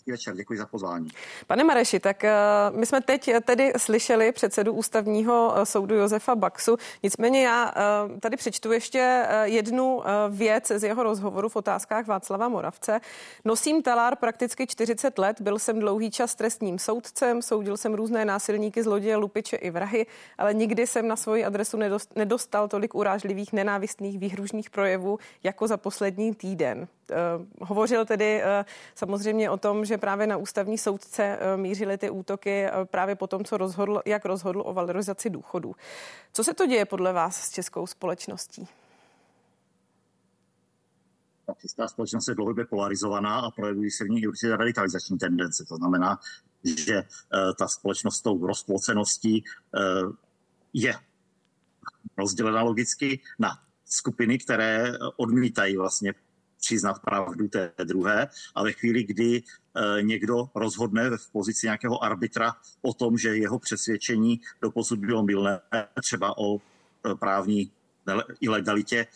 Hezký večer, děkuji za pozvání. Pane Mareši, tak eh, my jsme teď tedy slyšeli předsedu ústavního eh, soudu Josefa Baxu. Nicméně já eh, tady přečtu ještě jednu věc z jeho rozhovoru v otázkách Václava Moravce. Nosím talár prakticky 40 let, byl jsem dlouhý čas trestním soudcem, soudil jsem různé násilníky, zloděje, lupiče i vrahy, ale nikdy jsem na svoji adresu nedostal tolik urážlivých, nenávistných, výhružných projevů jako za poslední týden. Hovořil tedy samozřejmě o tom, že právě na ústavní soudce eh, mířily ty útoky eh, právě po tom, co rozhodl, jak rozhodl o valorizaci důchodů. Co se to děje podle vás s českou společností? Česká společnost je dlouhodobě polarizovaná a projevují se v ní určitě radikalizační tendence. To znamená, že uh, ta společnost s tou rozploceností uh, je rozdělena logicky na skupiny, které odmítají vlastně přiznat pravdu té druhé a ve chvíli, kdy e, někdo rozhodne v pozici nějakého arbitra o tom, že jeho přesvědčení doposud bylo milné, třeba o e, právní ilegalitě e,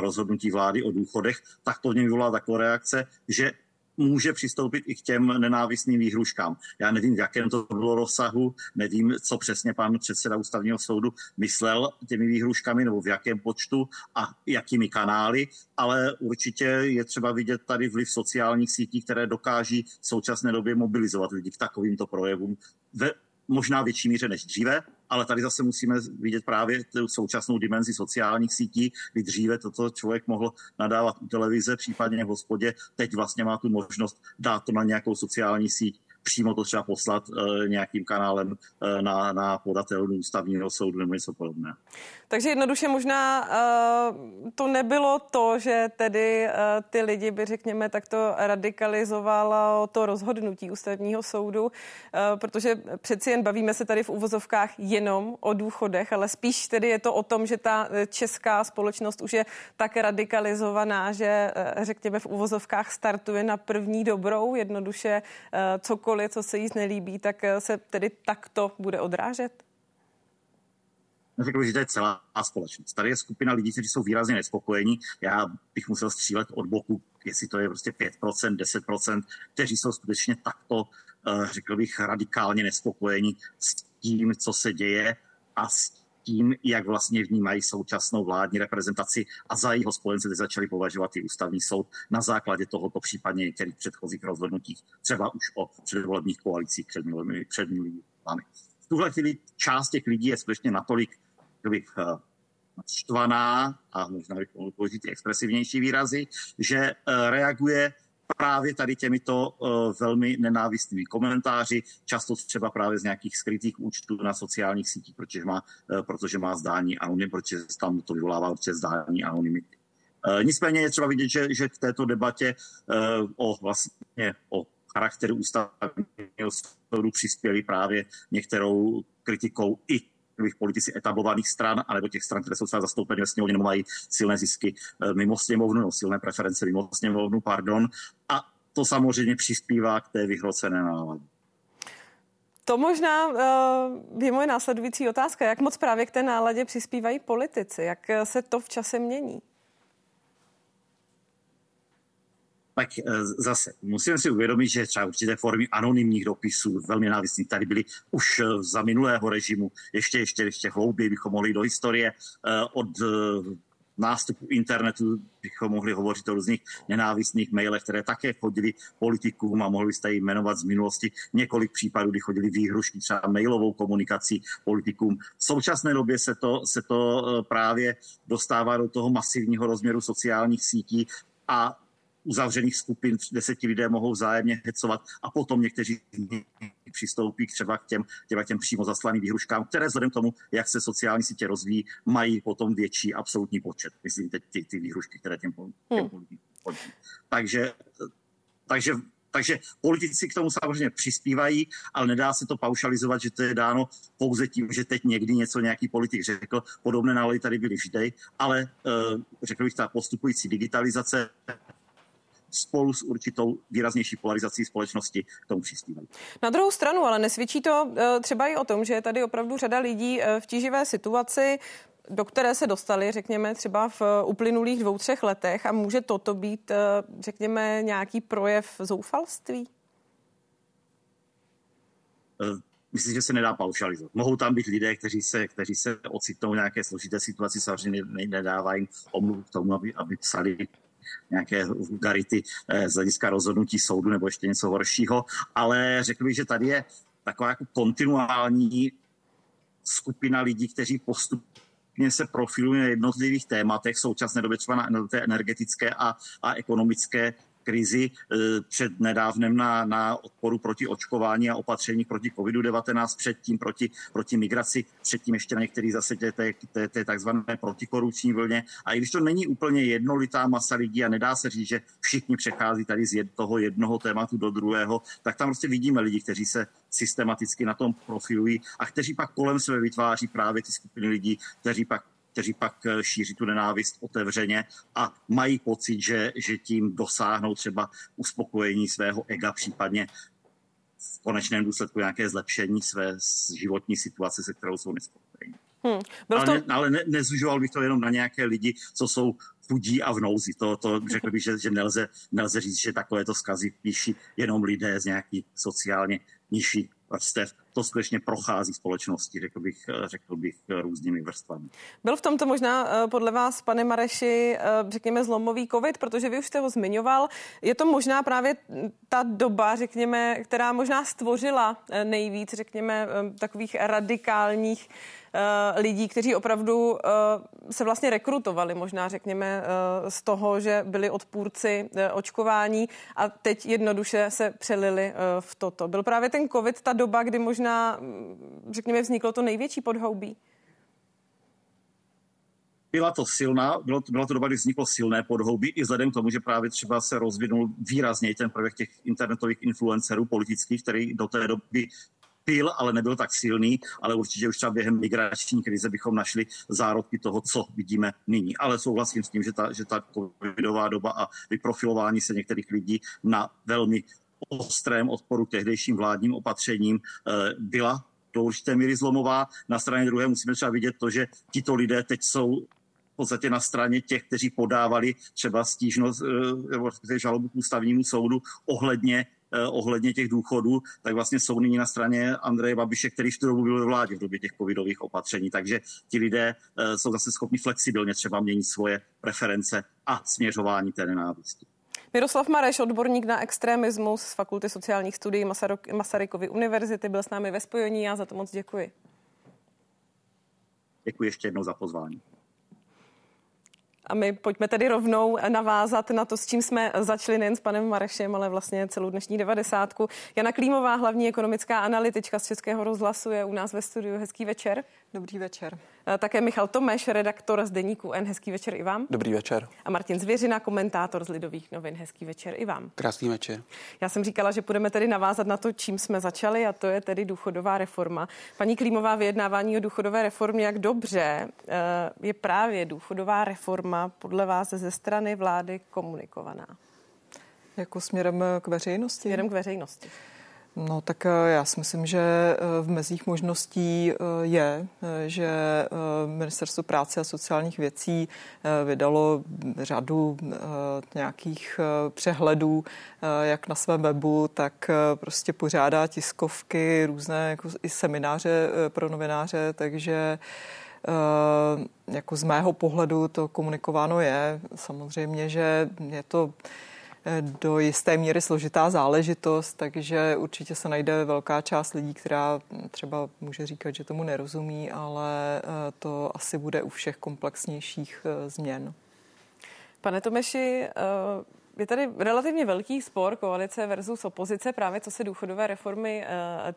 rozhodnutí vlády o důchodech, tak to mě vyvolá taková reakce, že může přistoupit i k těm nenávistným výhruškám. Já nevím, v jakém to bylo rozsahu, nevím, co přesně pan předseda ústavního soudu myslel těmi výhruškami nebo v jakém počtu a jakými kanály, ale určitě je třeba vidět tady vliv sociálních sítí, které dokáží v současné době mobilizovat lidi k takovýmto projevům ve možná větší míře než dříve, ale tady zase musíme vidět právě tu současnou dimenzi sociálních sítí, kdy dříve toto člověk mohl nadávat u televize, případně v hospodě, teď vlastně má tu možnost dát to na nějakou sociální síť přímo to třeba poslat uh, nějakým kanálem uh, na, na podatelnu ústavního soudu nebo něco podobného. Takže jednoduše možná uh, to nebylo to, že tedy uh, ty lidi by, řekněme, takto radikalizovalo to rozhodnutí ústavního soudu, uh, protože přeci jen bavíme se tady v uvozovkách jenom o důchodech, ale spíš tedy je to o tom, že ta česká společnost už je tak radikalizovaná, že řekněme v uvozovkách startuje na první dobrou, jednoduše cokoliv, co se jí nelíbí, tak se tedy takto bude odrážet? Řekl, že to je celá společnost. Tady je skupina lidí, kteří jsou výrazně nespokojení. Já bych musel střílet od boku, jestli to je prostě 5%, 10%, kteří jsou skutečně takto, eh, řekl bych, radikálně nespokojení s tím, co se děje a s tím, jak vlastně vnímají současnou vládní reprezentaci a za jeho spojence začali považovat i ústavní soud na základě tohoto případně některých předchozích rozhodnutí, třeba už o předvolebních koalicích před minulými, před V tuhle chvíli část těch lidí je skutečně natolik bych, eh, štvaná a možná bych mohl použít expresivnější výrazy, že eh, reaguje právě tady těmito uh, velmi nenávistnými komentáři, často třeba právě z nějakých skrytých účtů na sociálních sítích, protože má, protože má zdání anonymity, protože tam to vyvolává určitě zdání anonymity. Nicméně je třeba vidět, že, že k této debatě o vlastně o charakteru ústavního soudu přispěli právě některou kritikou i takových politici etablovaných stran, anebo těch stran, které jsou třeba zastoupeny ve sněmovně, mají silné zisky eh, mimo sněmovnu, no, silné preference mimo sněmovnu, pardon. A to samozřejmě přispívá k té vyhrocené náladě. To možná uh, je moje následující otázka. Jak moc právě k té náladě přispívají politici? Jak se to v čase mění? Tak eh, zase musíme si uvědomit, že třeba určité formy anonymních dopisů, velmi návistných, tady byly už eh, za minulého režimu, ještě, ještě, ještě hlouběji bychom mohli do historie eh, od nástupu internetu bychom mohli hovořit o různých nenávistných mailech, které také chodili politikům a mohli jim jmenovat z minulosti několik případů, kdy chodili výhrušky třeba mailovou komunikací politikům. V současné době se to, se to právě dostává do toho masivního rozměru sociálních sítí a uzavřených skupin deseti lidé mohou vzájemně hecovat a potom někteří přistoupí třeba k těm, těm, těm přímo zaslaným výhruškám, které vzhledem k tomu, jak se sociální sítě rozvíjí, mají potom větší absolutní počet. Myslím teď ty, ty výhrušky, které těm, těm hmm. Takže, takže takže politici k tomu samozřejmě přispívají, ale nedá se to paušalizovat, že to je dáno pouze tím, že teď někdy něco nějaký politik řekl. Podobné nálady tady byly vždy, ale eh, řekl bych, ta postupující digitalizace spolu s určitou výraznější polarizací společnosti k tomu přispívají. Na druhou stranu, ale nesvědčí to eh, třeba i o tom, že je tady opravdu řada lidí eh, v tíživé situaci, do které se dostali, řekněme, třeba v uplynulých dvou, třech letech a může toto být, eh, řekněme, nějaký projev zoufalství? Myslím, že se nedá paušalizovat. Mohou tam být lidé, kteří se, kteří se ocitnou v nějaké složité situaci, samozřejmě nedávají omluvu k tomu, aby, aby psali nějaké vulgarity eh, z hlediska rozhodnutí soudu nebo ještě něco horšího, ale řekl bych, že tady je taková jako kontinuální skupina lidí, kteří postupně se profilují na jednotlivých tématech, v současné době třeba na té energetické a, a ekonomické krizi eh, před nedávnem na, na odporu proti očkování a opatření proti COVID-19, předtím proti, proti migraci, předtím ještě na některých zase té, té, té, té takzvané protikorupční vlně. A i když to není úplně jednolitá masa lidí a nedá se říct, že všichni přechází tady z toho jednoho tématu do druhého, tak tam prostě vidíme lidi, kteří se systematicky na tom profilují a kteří pak kolem sebe vytváří právě ty skupiny lidí, kteří pak kteří pak eh, šíří tu nenávist otevřeně a mají pocit, že, že tím dosáhnou třeba uspokojení svého ega, případně v konečném důsledku nějaké zlepšení své životní situace, se kterou jsou nespokojení. Hmm. Ale, to... ne, ale ne, nezužoval bych to jenom na nějaké lidi, co jsou chudí a v nouzi. To, to řekl bych, že, že nelze, nelze říct, že takovéto zkazy píší jenom lidé z nějaký sociálně nižší vrstev to skutečně prochází společnosti, řekl bych, řekl bych různými vrstvami. Byl v tomto možná podle vás, pane Mareši, řekněme zlomový covid, protože vy už jste ho zmiňoval. Je to možná právě ta doba, řekněme, která možná stvořila nejvíc, řekněme, takových radikálních Eh, lidí, kteří opravdu eh, se vlastně rekrutovali, možná řekněme, eh, z toho, že byli odpůrci očkování a teď jednoduše se přelili v toto. Byl právě ten covid ta doba, kdy možná, mm, řekněme, vzniklo to největší podhoubí? byla to silná, bylo to, byla to doba, kdy vzniklo silné podhoubí, i vzhledem k tomu, že právě třeba se rozvinul výrazněji ten projekt těch internetových influencerů politických, který do té doby byl, ale nebyl tak silný, ale určitě už třeba během migrační krize bychom našli zárodky toho, co vidíme nyní. Ale souhlasím s tím, že ta, že ta covidová doba a vyprofilování se některých lidí na velmi ostrém odporu k tehdejším vládním opatřením eh, byla do určité míry zlomová. Na straně druhé musíme třeba vidět to, že tito lidé teď jsou v podstatě na straně těch, kteří podávali třeba stížnost eh, nebo žalobu k ústavnímu soudu ohledně Eh, ohledně těch důchodů, tak vlastně jsou nyní na straně Andreje Babiše, který v tu dobu byl ve vládě v době těch covidových opatření. Takže ti lidé jsou zase schopni flexibilně třeba měnit svoje preference a směřování té nenávisti. Miroslav Mareš, odborník na extremismus z Fakulty sociálních studií Masarykovy univerzity, byl s námi ve spojení. Já za to moc děkuji. Děkuji ještě jednou za pozvání. A my pojďme tedy rovnou navázat na to, s čím jsme začali nejen s panem Marešem, ale vlastně celou dnešní devadesátku. Jana Klímová, hlavní ekonomická analytička z Českého rozhlasu, je u nás ve studiu. Hezký večer. Dobrý večer. Také Michal Tomeš, redaktor z Deníku N. Hezký večer i vám. Dobrý večer. A Martin Zvěřina, komentátor z Lidových novin. Hezký večer i vám. Krásný večer. Já jsem říkala, že budeme tedy navázat na to, čím jsme začali, a to je tedy důchodová reforma. Paní Klímová, vyjednávání o důchodové reformě, jak dobře eh, je právě důchodová reforma podle vás ze strany vlády komunikovaná? Jako směrem k veřejnosti? Směrem k veřejnosti. No tak eh, já si myslím, že eh, v mezích možností eh, je, že Ministerstvo práce a sociálních věcí vydalo řadu nějakých přehledů, jak na svém webu, tak prostě pořádá tiskovky, různé jako i semináře pro novináře, takže jako z mého pohledu to komunikováno je. Samozřejmě, že je to do jisté míry složitá záležitost, takže určitě se najde velká část lidí, která třeba může říkat, že tomu nerozumí, ale eh, to asi bude u všech komplexnějších eh, změn. Pane Tomeši, eh, je tady relativně velký spor koalice versus opozice, právě co se důchodové reformy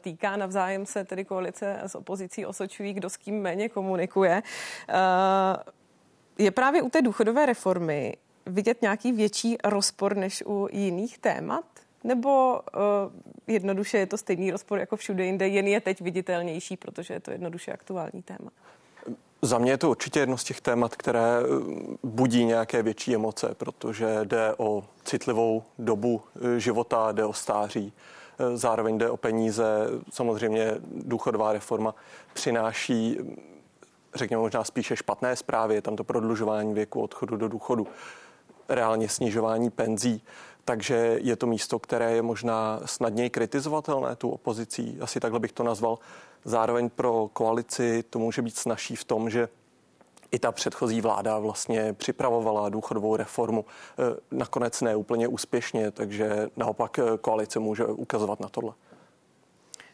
týká. Navzájem se tedy koalice s opozicí osočují, kdo s kým méně komunikuje. Je právě u té důchodové reformy vidět nějaký větší rozpor než u jiných témat? Nebo uh, jednoduše je to stejný rozpor jako všude jinde, jen je teď viditelnější, protože je to jednoduše aktuální téma? Za mě je to určitě jedno z těch témat, které eh, budí nějaké větší emoce, protože jde o citlivou dobu eh, života, jde o stáří, zároveň jde o peníze. Samozřejmě důchodová reforma přináší řekněme možná spíše špatné zprávy, je tam to prodlužování věku odchodu do důchodu reálně snižování penzí. Takže je to místo, které je možná snadněji kritizovatelné tu opozicí, asi takhle bych to nazval. Zároveň pro koalici to může být snažší v tom, že i ta předchozí vláda vlastně připravovala důchodovou reformu. E, nakonec ne úplně úspěšně, takže naopak koalice může ukazovat na tohle.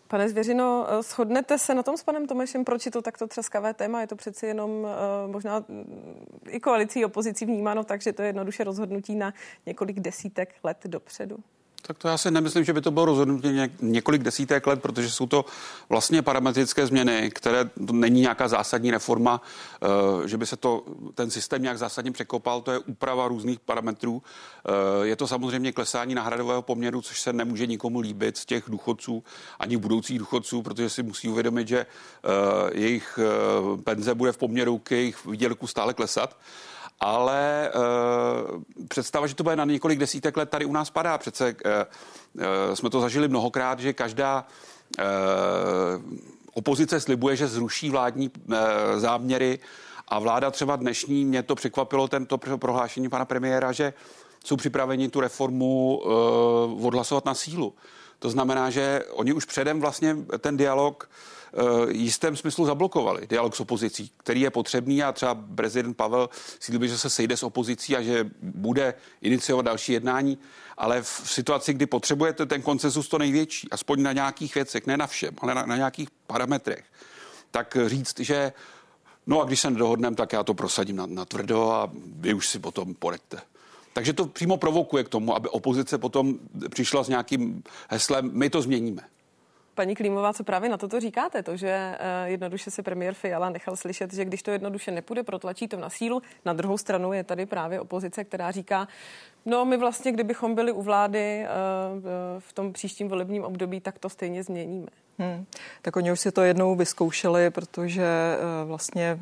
Pane Zvěřino, eh, shodnete se na tom s panem Tomešem, proč je to takto třeskavé téma? Je to přeci jenom uh, možná mm, i koalicí opozicí vnímáno tak, že to je jednoduše rozhodnutí na několik desítek let dopředu? Tak to já si nemyslím, že by to bylo rozhodnutí ně, několik desítek let, protože jsou to vlastně parametrické změny, které to není nějaká zásadní reforma, uh, že by se to ten systém nějak zásadně překopal, to je úprava různých parametrů. Uh, je to samozřejmě klesání náhradového poměru, což se nemůže nikomu líbit z těch důchodců, ani budoucích důchodců, protože si musí uvědomit, že uh, jejich penze bude v poměru k jejich výdělku stále klesat ale uh, představa, že to bude na několik desítek let, tady u nás padá. Přece uh, uh, jsme to zažili mnohokrát, že každá uh, opozice slibuje, že zruší vládní uh, záměry a vláda třeba dnešní, mě to překvapilo, tento prohlášení pana premiéra, že jsou připraveni tu reformu uh, odhlasovat na sílu. To znamená, že oni už předem vlastně ten dialog jistém smyslu zablokovali, dialog s opozicí, který je potřebný a třeba prezident Pavel si že se sejde s opozicí a že bude iniciovat další jednání, ale v situaci, kdy potřebujete ten koncesus to největší, aspoň na nějakých věcech, ne na všem, ale na, na nějakých parametrech, tak říct, že no a když se nedohodneme, tak já to prosadím na, na tvrdo a vy už si potom poraďte. Takže to přímo provokuje k tomu, aby opozice potom přišla s nějakým heslem, my to změníme. Paní Klímová, co právě na toto říkáte? To, že uh, jednoduše se premiér Fiala nechal slyšet, že když to jednoduše nepůjde, protlačí to na sílu. Na druhou stranu je tady právě opozice, která říká, no my vlastně, kdybychom byli u vlády uh, v tom příštím volebním období, tak to stejně změníme. Hmm. Tak oni už si to jednou vyzkoušeli, protože uh, vlastně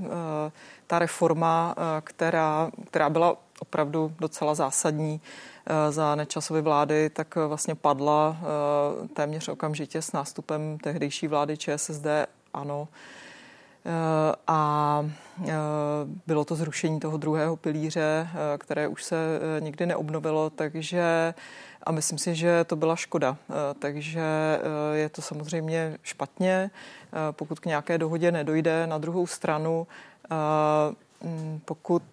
ta reforma, která, která byla opravdu docela zásadní, Eh, za nečasové vlády, tak eh, vlastně padla eh, téměř okamžitě s nástupem tehdejší vlády ČSSD, ano. A bylo to zrušení toho druhého pilíře, které už se nikdy neobnovilo, takže a myslím si, že to byla škoda. Takže je to samozřejmě špatně, pokud k nějaké dohodě nedojde. Na druhou stranu, pokud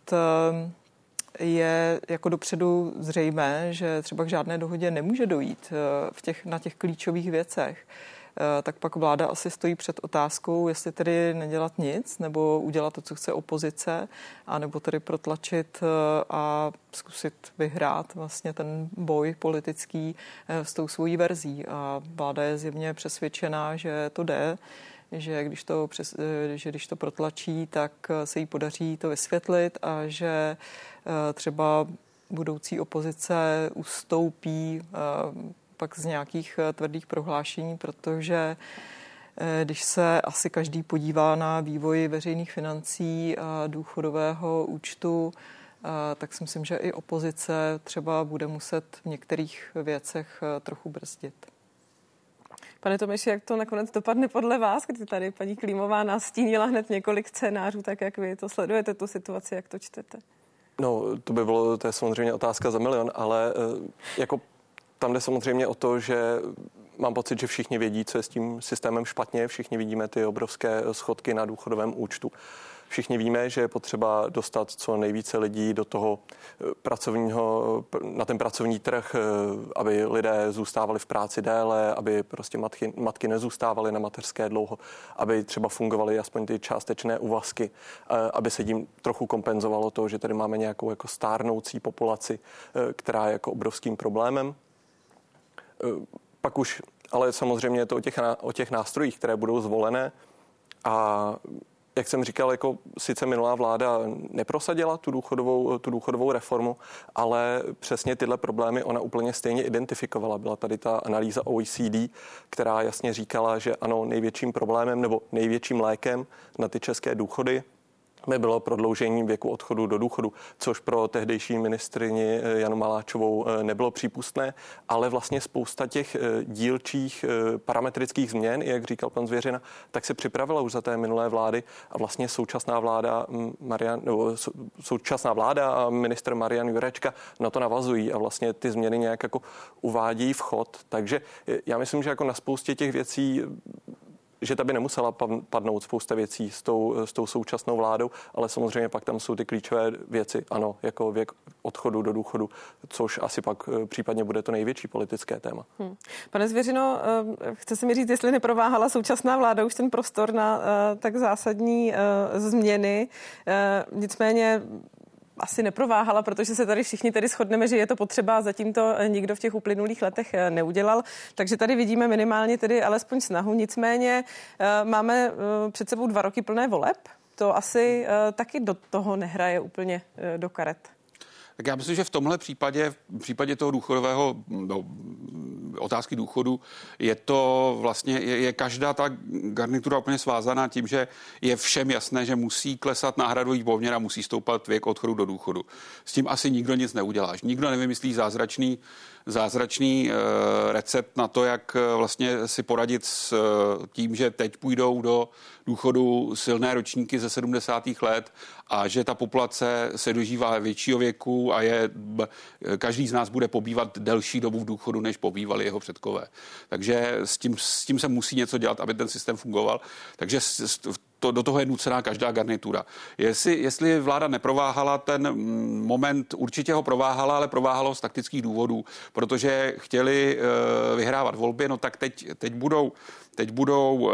je jako dopředu zřejmé, že třeba k žádné dohodě nemůže dojít eh, v těch, na těch klíčových věcech, eh, tak pak vláda asi stojí před otázkou, jestli tedy nedělat nic, nebo udělat to, co chce opozice, anebo tedy protlačit eh, a zkusit vyhrát vlastně ten boj politický s tou svojí verzí. A vláda je zjevně přesvědčená, že to jde, že když to, přes, že když to protlačí, tak se jí podaří to vysvětlit a že Eh, třeba budoucí opozice ustoupí eh, pak z nějakých eh, tvrdých prohlášení, protože když se asi každý podívá na vývoj veřejných financí a důchodového účtu, tak si myslím, že i opozice třeba bude muset v některých věcech trochu brzdit. Pane Tomeši, jak to nakonec dopadne podle vás, kdy tady paní Klímová nastínila hned několik scénářů, tak jak vy to sledujete, tu situaci, jak to čtete? No, to by bylo, to je samozřejmě otázka za milion, ale eh, jako tam jde samozřejmě o to, že mám pocit, že všichni vědí, co je s tím systémem špatně, všichni vidíme ty obrovské schodky na důchodovém účtu. Všichni víme, že je potřeba dostat co nejvíce lidí do toho eh, pracovního, na ten pracovní trh, eh, aby lidé zůstávali v práci déle, aby prostě matky, matky nezůstávaly na mateřské dlouho, aby třeba fungovaly aspoň ty částečné úvazky, eh, aby se tím trochu kompenzovalo to, že tady máme nějakou jako stárnoucí populaci, která je jako obrovským problémem. Pak už, ale samozřejmě je to o těch, o těch nástrojích, které budou zvolené a jak jsem říkal, jako sice minulá vláda neprosadila tu důchodovou, tu důchodovou reformu, ale přesně tyhle problémy ona úplně stejně identifikovala. Byla tady ta analýza OECD, která jasně říkala, že ano, největším problémem nebo největším lékem na ty české důchody by bylo prodloužení věku odchodu do důchodu, což pro tehdejší ministrině eh, Janu Maláčovou eh, nebylo přípustné, ale vlastně spousta těch eh, dílčích parametrických změn, jak říkal pan Zvěřina, tak se připravila už za té minulé vlády a vlastně současná vláda mm, Marian, nebo současná vláda a minister Marian Jurečka na to navazují a vlastně ty změny nějak jako uvádějí vchod. Takže já myslím, že jako na spoustě těch věcí že ta by nemusela padnout spousta věcí s tou, s tou současnou vládou, ale samozřejmě pak tam jsou ty klíčové věci, ano, jako věk odchodu do důchodu, což asi pak eh, případně bude to největší politické téma. Hmm. Pane Zvěřino, eh, chce se mi říct, jestli neprováhala současná vláda už ten prostor na eh, tak zásadní změny. Nicméně asi neprováhala, protože se tady všichni tedy shodneme, že je to potřeba, zatím to nikdo v těch uplynulých letech eh, neudělal, takže tady vidíme minimálně tedy alespoň snahu, nicméně eh, máme eh, před sebou dva roky plné voleb, to asi taky do toho nehraje úplně do karet. Tak já myslím, že v tomhle případě, v případě toho důchodového, no, otázky důchodu, je to vlastně, je, je každá ta garnitura úplně svázaná tím, že je všem jasné, že musí klesat náhradový poměr a musí stoupat věk odchodu do důchodu. S tím asi nikdo nic neuděláš. Nikdo nevymyslí zázračný zázračný uh, recept na to, jak uh, vlastně si poradit s uh, tím, že teď půjdou do důchodu silné ročníky ze 70. let a že ta populace se dožívá většího věku a je, každý z nás bude pobývat delší dobu v důchodu, než pobývali jeho předkové. Takže s tím, s tím se musí něco dělat, aby ten systém fungoval. Takže to, do toho je nucená každá garnitura. Jestli, jestli vláda neprováhala ten mm, moment, určitě ho prováhala, ale prováhalo z taktických důvodů, protože chtěli uh, vyhrávat volby, no tak teď, teď budou, teď budou uh,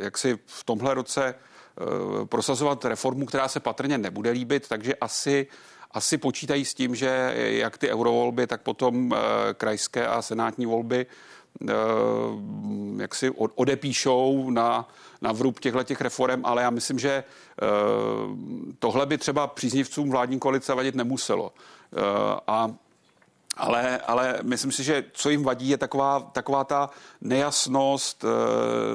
jaksi v tomhle roce uh, prosazovat reformu, která se patrně nebude líbit, takže asi asi počítají s tím, že jak ty eurovolby, tak potom krajské a senátní volby jak si odepíšou na na vrub těchto těch reform, ale já myslím, že eh, tohle by třeba příznivcům vládní koalice vadit nemuselo. Eh, a ale, ale myslím si, že co jim vadí, je taková, taková ta nejasnost, eh,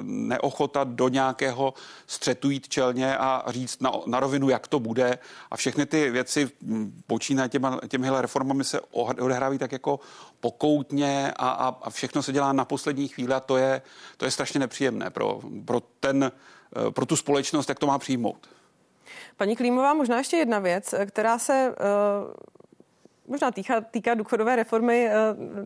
neochota do nějakého střetu jít čelně a říct na, na rovinu, jak to bude. A všechny ty věci počínají těma, těmihle reformami se odehrávají tak jako pokoutně a, a, a všechno se dělá na poslední chvíli a to je, to je strašně nepříjemné pro, pro, ten, eh, pro tu společnost, jak to má přijmout. Paní Klímová, možná ještě jedna věc, která se uh možná týká, týká důchodové reformy eh,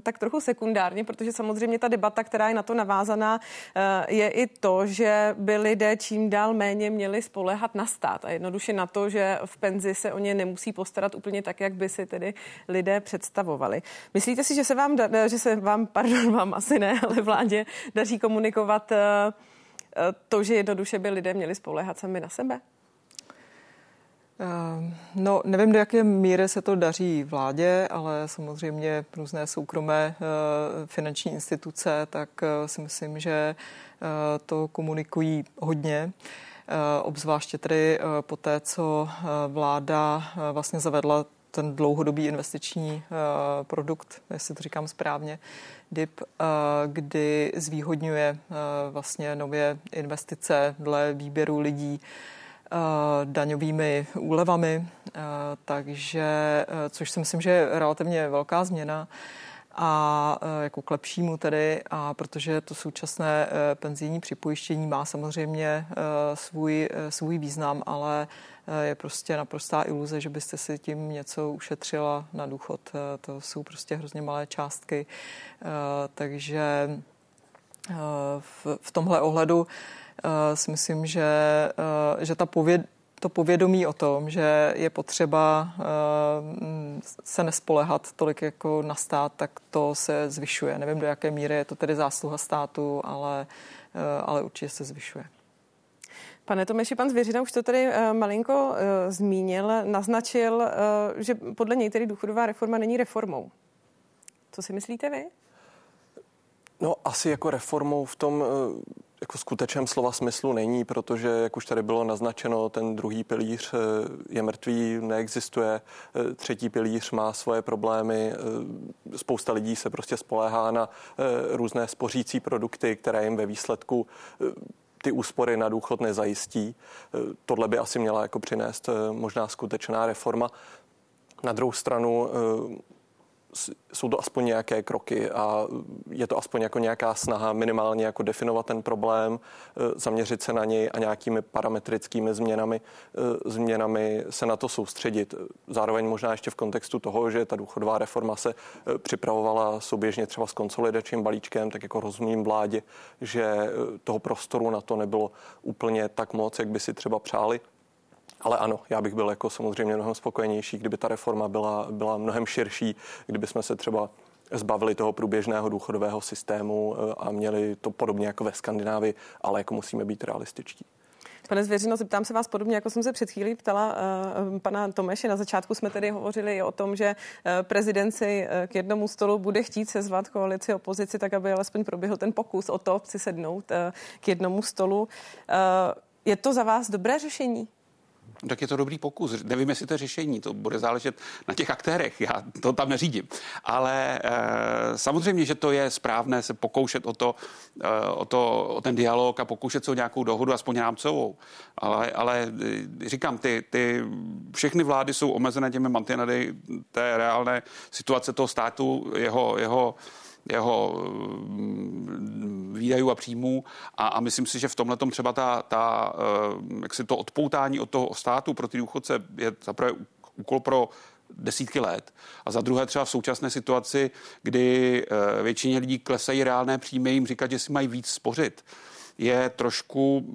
tak trochu sekundárně, protože samozřejmě ta debata, která je na to navázaná, eh, je i to, že by lidé čím dál méně měli spolehat na stát a jednoduše na to, že v penzi se o ně nemusí postarat úplně tak, jak by si tedy lidé představovali. Myslíte si, že se vám, že se vám, pardon, vám asi ne, ale vládě daří komunikovat eh, to, že jednoduše by lidé měli spolehat sami na sebe? Ehm, no, nevím, do jaké míry se to daří vládě, ale samozřejmě různé soukromé eh, finanční instituce, tak eh, si myslím, že eh, to komunikují hodně. Obzvláště tedy po té, co vláda vlastně zavedla ten dlouhodobý investiční produkt, jestli to říkám správně, DIP, kdy zvýhodňuje vlastně nově investice dle výběru lidí Eh, daňovými úlevami, eh, takže, eh, což si myslím, že je relativně velká změna a jako k lepšímu tedy, a protože to současné penzijní připojištění má samozřejmě svůj, svůj význam, ale je prostě naprostá iluze, že byste si tím něco ušetřila na důchod. To jsou prostě hrozně malé částky, takže v, v tomhle ohledu Eh, si myslím, že, eh, že ta pověd, to povědomí o tom, že je potřeba eh, se nespolehat tolik jako na stát, tak to se zvyšuje. Nevím, do jaké míry je to tedy zásluha státu, ale, ale určitě se zvyšuje. Pane Tomeši, pan Zvěřina už to tady malinko zmínil, naznačil, že podle něj tedy důchodová reforma není reformou. Co si myslíte vy? No asi jako reformou v tom jako skutečném slova smyslu není, protože, jak už tady bylo naznačeno, ten druhý pilíř eh, je mrtvý, neexistuje, eh, třetí pilíř má svoje problémy, eh, spousta lidí se prostě spoléhá na různé spořící produkty, které jim ve výsledku ty úspory na důchod nezajistí. Tohle by asi měla jako přinést možná skutečná reforma. Na druhou stranu jsou to aspoň nějaké kroky a je to aspoň jako nějaká snaha minimálně jako definovat ten problém, e, zaměřit se na něj a nějakými parametrickými změnami, e, změnami se na to soustředit. Zároveň možná ještě v kontextu toho, že ta důchodová reforma se e, připravovala souběžně třeba s konsolidačním balíčkem, tak jako rozumím vládě, že toho prostoru na to nebylo úplně tak moc, jak by si třeba přáli. Ale ano, já bych byl jako samozřejmě mnohem spokojenější, kdyby ta reforma byla, byla mnohem širší, kdyby jsme se třeba zbavili toho průběžného důchodového systému eh, a měli to podobně jako ve Skandinávii, ale jako musíme být realističtí. Pane Zvěřino, zeptám se vás podobně, jako jsem se před chvílí ptala uh, pana Tomeše. Na začátku jsme tedy hovořili o tom, že uh, prezident si uh, k jednomu stolu bude chtít sezvat koalici opozici, tak aby alespoň proběhl ten pokus o to si sednout uh, k jednomu stolu. Uh, je to za vás dobré řešení? Tak je to dobrý pokus. Nevím, jestli to je řešení, to bude záležet na těch aktérech, já to tam neřídím. Ale e, samozřejmě, že to je správné se pokoušet o, to, e, o, to, o ten dialog a pokoušet se o nějakou dohodu, aspoň rámcovou. Ale, ale eh, říkám, ty, ty všechny vlády jsou omezené těmi mantinely té reálné situace toho státu, jeho, jeho jeho výdajů a příjmů a, a myslím si, že v tomhle třeba ta, ta jak si to odpoutání od toho státu pro ty důchodce je zaprvé úkol pro desítky let. A za druhé třeba v současné situaci, kdy většině lidí klesají reálné příjmy, jim říkat, že si mají víc spořit je trošku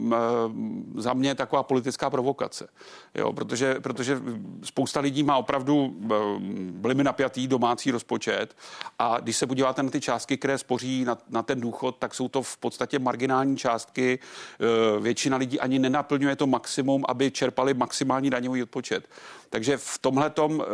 za mě taková politická provokace. Jo, protože, protože spousta lidí má opravdu velmi napjatý domácí rozpočet a když se podíváte na ty částky, které spoří na, na ten důchod, tak jsou to v podstatě marginální částky. E, většina lidí ani nenaplňuje to maximum, aby čerpali maximální daňový odpočet. Takže v tomhle tom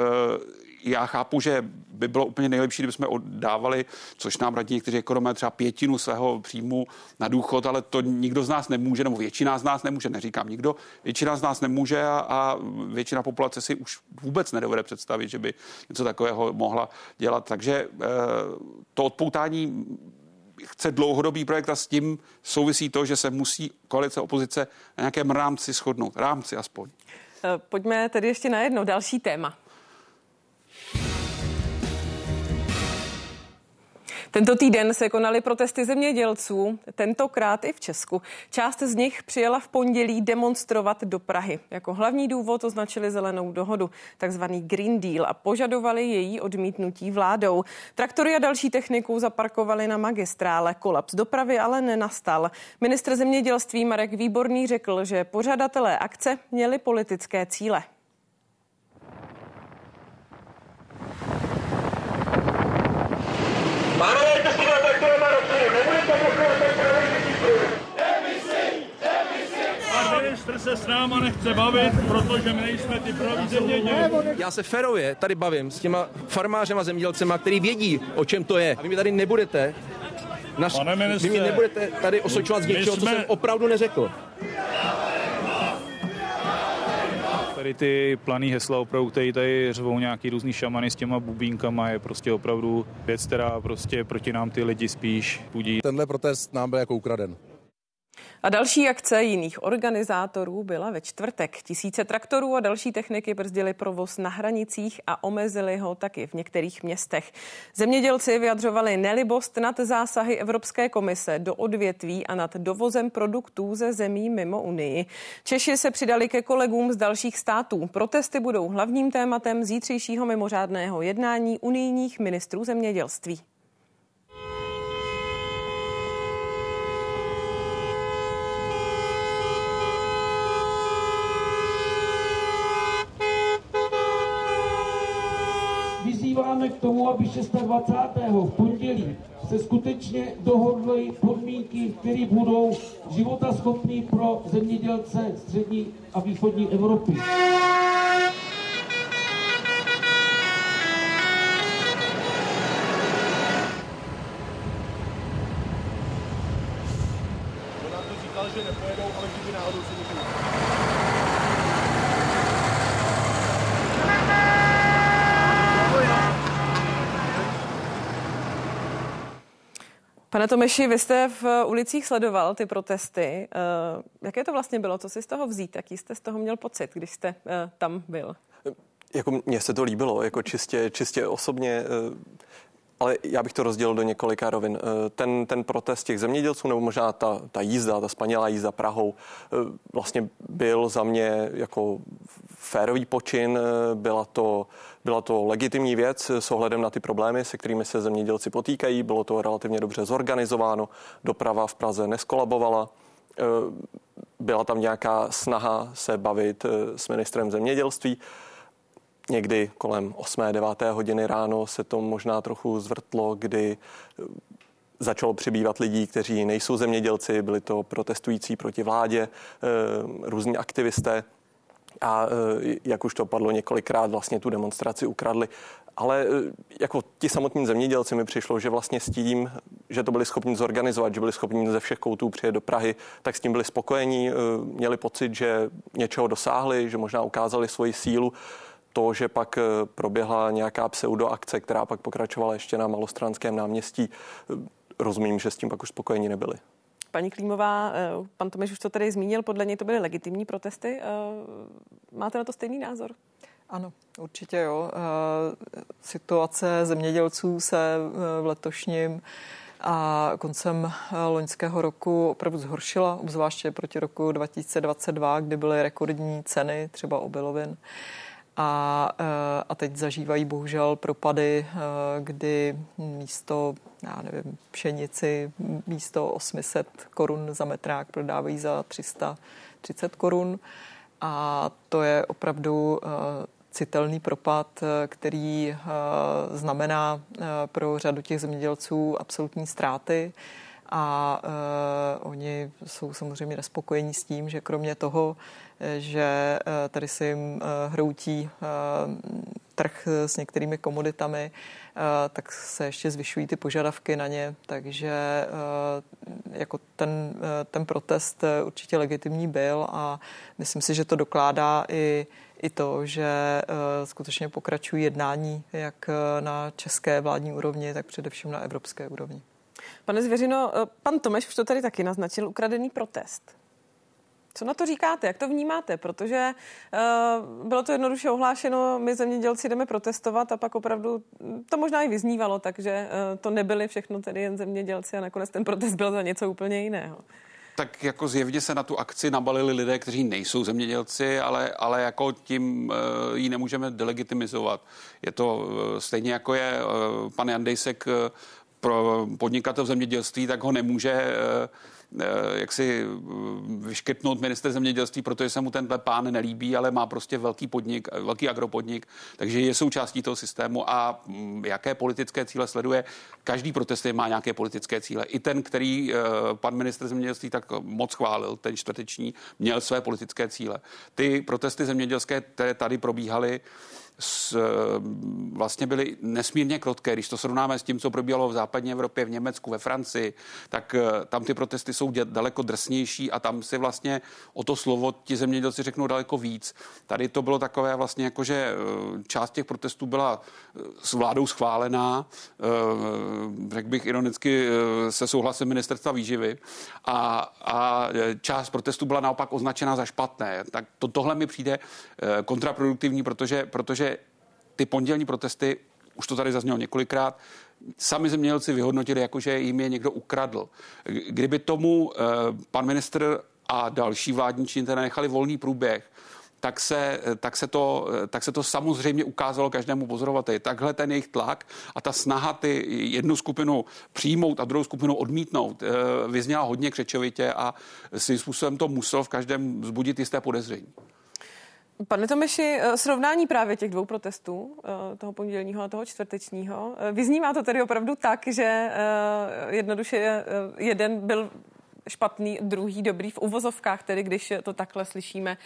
já chápu, že by bylo úplně nejlepší, kdybychom oddávali, což nám radí někteří ekonomé, třeba pětinu svého příjmu na důchod, ale to nikdo z nás nemůže, nebo většina z nás nemůže, neříkám nikdo, většina z nás nemůže a, a většina populace si už vůbec nedovede představit, že by něco takového mohla dělat. Takže e, to odpoutání chce dlouhodobý projekt a s tím souvisí to, že se musí koalice opozice na nějakém rámci shodnout. Rámci aspoň. Eh, pojďme tedy ještě na jedno další téma. Tento týden se konaly protesty zemědělců, tentokrát i v Česku. Část z nich přijela v pondělí demonstrovat do Prahy. Jako hlavní důvod označili zelenou dohodu, takzvaný Green Deal, a požadovali její odmítnutí vládou. Traktory a další techniku zaparkovali na magistrále. Kolaps dopravy ale nenastal. Ministr zemědělství Marek Výborný řekl, že pořadatelé akce měli politické cíle. Pánové, české traktorama ročiny, nebudete pokračovat Pan ministr se s náma nechce bavit, protože my nejsme ty praví zemědělci. Já se ferově tady bavím s těma farmářema, zemědělcema, který vědí, o čem to je. A vy mi tady nebudete Naš, Pane ministře, vy mě nebudete tady osočovat z něčeho, jsme... co jsem opravdu neřekl. Tady ty planý hesla opravdu, které tady řvou nějaký různý šamany s těma bubínkama, je prostě opravdu věc, která prostě proti nám ty lidi spíš budí. Tenhle protest nám byl jako ukraden. A další akce jiných organizátorů byla ve čtvrtek. Tisíce traktorů a další techniky brzdili provoz na hranicích a omezili ho taky v některých městech. Zemědělci vyjadřovali nelibost nad zásahy Evropské komise do odvětví a nad dovozem produktů ze zemí mimo Unii. Češi se přidali ke kolegům z dalších států. Protesty budou hlavním tématem zítřejšího mimořádného jednání unijních ministrů zemědělství. Vyzýváme k tomu, aby 26. v pondělí se skutečně dohodly podmínky, které budou životaschopné pro zemědělce střední a východní Evropy. říkal, že nepojedou, ale kdyby náhodou se Pane Tomeši, vy jste v ulicích sledoval ty protesty. Eh, jaké to vlastně bylo? Co si z toho vzít? Jaký jste z toho měl pocit, když jste eh, tam byl? Jako mně se to líbilo, jako čistě, čistě osobně. Eh, ale já bych to rozdělil do několika rovin. Ten, ten protest těch zemědělců, nebo možná ta, ta jízda, ta spanělá jízda Prahou, vlastně byl za mě jako férový počin. Byla to byla to legitimní věc s ohledem na ty problémy, se kterými se zemědělci potýkají. Bylo to relativně dobře zorganizováno, doprava v Praze neskolabovala. E, byla tam nějaká snaha se bavit s ministrem zemědělství. Někdy kolem 8. 9. hodiny ráno se to možná trochu zvrtlo, kdy začalo přibývat lidí, kteří nejsou zemědělci, byli to protestující proti vládě, různí aktivisté a e, jak už to padlo několikrát, vlastně tu demonstraci ukradli. Ale e, jako ti samotní zemědělci mi přišlo, že vlastně s tím, že to byli schopni zorganizovat, že byli schopni ze všech koutů přijet do Prahy, tak s tím byli spokojení, e, měli pocit, že něčeho dosáhli, že možná ukázali svoji sílu. To, že pak proběhla nějaká pseudoakce, která pak pokračovala ještě na Malostranském náměstí, rozumím, že s tím pak už spokojení nebyli. Paní Klímová, eh, pan Tomeš už to tady zmínil, podle něj to byly legitimní protesty. Eh, máte na to stejný názor? Ano, určitě jo. Eh, situace zemědělců se v letošním a koncem loňského roku opravdu zhoršila, obzvláště proti roku 2022, kdy byly rekordní ceny třeba obilovin a, eh, a teď zažívají bohužel propady, eh, kdy místo, já nevím, pšenici místo 800 korun za metrák prodávají za 330 korun. A to je opravdu eh, citelný propad, který znamená pro řadu těch zemědělců absolutní ztráty a uh, oni jsou samozřejmě nespokojení s tím, že kromě toho, že uh, tady si jim uh, hroutí uh, trh s některými komoditami, uh, tak se ještě zvyšují ty požadavky na ně, takže uh, jako ten, uh, ten protest určitě legitimní byl a myslím si, že to dokládá i i to, že skutečně pokračují jednání jak na české vládní úrovni, tak především na evropské úrovni. Pane Zvěřino, eh, pan Tomeš už to tady taky naznačil, ukradený protest. Co na to říkáte? Jak to vnímáte? Protože uh, bylo to jednoduše ohlášeno, my zemědělci jdeme protestovat a pak opravdu to možná i vyznívalo, takže uh, to nebyli všechno tedy jen zemědělci a nakonec ten protest byl za něco úplně jiného. Tak jako zjevně se na tu akci nabalili lidé, kteří nejsou zemědělci, ale, ale jako tím uh, ji nemůžeme delegitimizovat. Je to uh, stejně jako je uh, pan Jandejsek uh, pro podnikatel v zemědělství, tak ho nemůže eh, eh, jak si eh, vyškrtnout minister zemědělství, protože se mu tenhle pán nelíbí, ale má prostě velký podnik, velký agropodnik, takže je součástí toho systému a mm, jaké politické cíle sleduje. Každý protest má nějaké politické cíle. I ten, který pan minister zemědělství tak moc chválil, ten čtvrteční, měl své politické cíle. Ty protesty zemědělské, které tady probíhaly, s, eh, vlastně byly nesmírně krotké. Když to srovnáme s tím, co probíhalo v západní Evropě, v Německu, ve Francii, tak eh, tam ty protesty jsou daleko drsnější a tam si vlastně o to slovo ti zemědělci řeknou daleko víc. Tady to bylo takové vlastně jako, že eh, část těch protestů byla s vládou schválená, řekl bych ironicky se souhlasem ministerstva výživy a, a část protestů byla naopak označena za špatné. Tak to, tohle mi přijde kontraproduktivní, protože, protože ty pondělní protesty, už to tady zaznělo několikrát, sami zemědělci vyhodnotili, jako že jim je někdo ukradl. Kdyby tomu eh, pan ministr a další vládní činitelé nechali volný průběh, tak se, tak, se to, tak se to samozřejmě ukázalo každému pozorovateli. Takhle ten jejich tlak a ta snaha ty jednu skupinu přijmout a druhou skupinu odmítnout eh, vyzněla hodně křečovitě a svým způsobem to musel v každém vzbudit jisté podezření. Pane Tomeši, eh, srovnání právě těch dvou protestů, eh, toho pondělního a toho čtvrtečního, eh, vyznívá to tedy opravdu tak, že jednoduše jeden byl špatný, druhý dobrý v uvozovkách, tedy když to takhle slyšíme,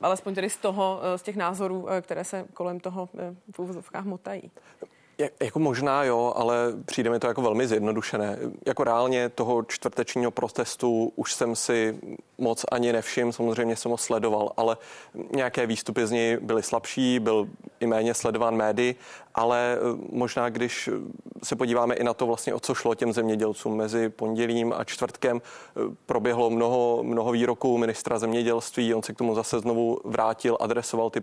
alespoň tedy z toho, z těch názorů, které se kolem toho v uvozovkách motají. Jako možná jo, ale přijde mi to jako velmi zjednodušené. Jako reálně toho čtvrtečního protestu už jsem si moc ani nevšiml, samozřejmě jsem ho sledoval, ale nějaké výstupy z něj byly slabší, byl i méně sledován médií, ale eh, možná, když se podíváme i na to vlastně, o co šlo těm zemědělcům mezi pondělím a čtvrtkem, eh, proběhlo mnoho, mnoho výroků ministra zemědělství, on se k tomu zase znovu vrátil, adresoval ty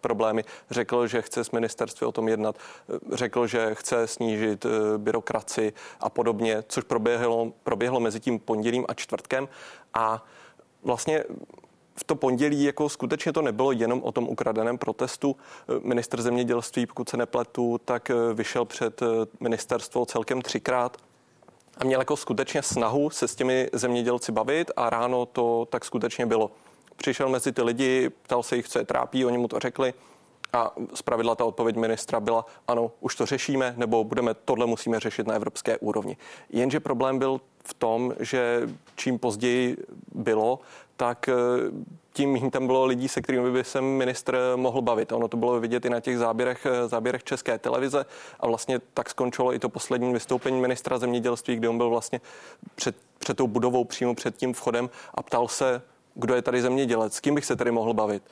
problémy, řekl, že chce s ministerstvem o tom jednat, eh, řekl, že chce snížit byrokraci a podobně, což proběhlo, proběhlo mezi tím pondělím a čtvrtkem. A vlastně v to pondělí jako skutečně to nebylo jenom o tom ukradeném protestu. Minister zemědělství, pokud se nepletu, tak vyšel před ministerstvo celkem třikrát a měl jako skutečně snahu se s těmi zemědělci bavit a ráno to tak skutečně bylo. Přišel mezi ty lidi, ptal se jich, co je trápí, oni mu to řekli a zpravidla ta odpověď ministra byla, ano, už to řešíme, nebo budeme, tohle musíme řešit na evropské úrovni. Jenže problém byl v tom, že čím později bylo, tak eh, tím tam bylo lidí, se kterými by se ministr mohl bavit. Ono to bylo vidět i na těch záběrech, eh, záběrech České televize a vlastně tak skončilo i to poslední vystoupení ministra zemědělství, kde on byl vlastně před, před tou budovou přímo před tím vchodem a ptal se, kdo je tady zemědělec, s kým bych se tady mohl bavit.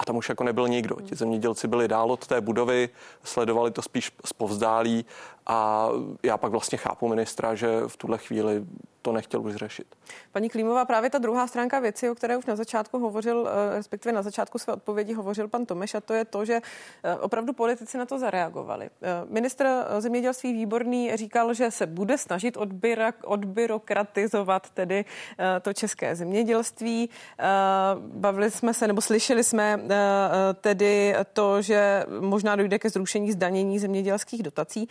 A tam už jako nebyl nikdo. Ti zemědělci byli dál od té budovy, sledovali to spíš zpovzdálí A já pak vlastně chápu ministra, že v tuhle chvíli to nechtěl už řešit. Paní Klímová, právě ta druhá stránka věci, o které už na začátku hovořil, eh, respektive na začátku své odpovědi hovořil pan Tomeš, a to je to, že eh, opravdu politici na to zareagovali. Eh, ministr zemědělství Výborný říkal, že se bude snažit odbyra, odbyrokratizovat tedy to české zemědělství. Bavili jsme se, nebo slyšeli jsme tedy to, že možná dojde ke zrušení zdanění zemědělských dotací.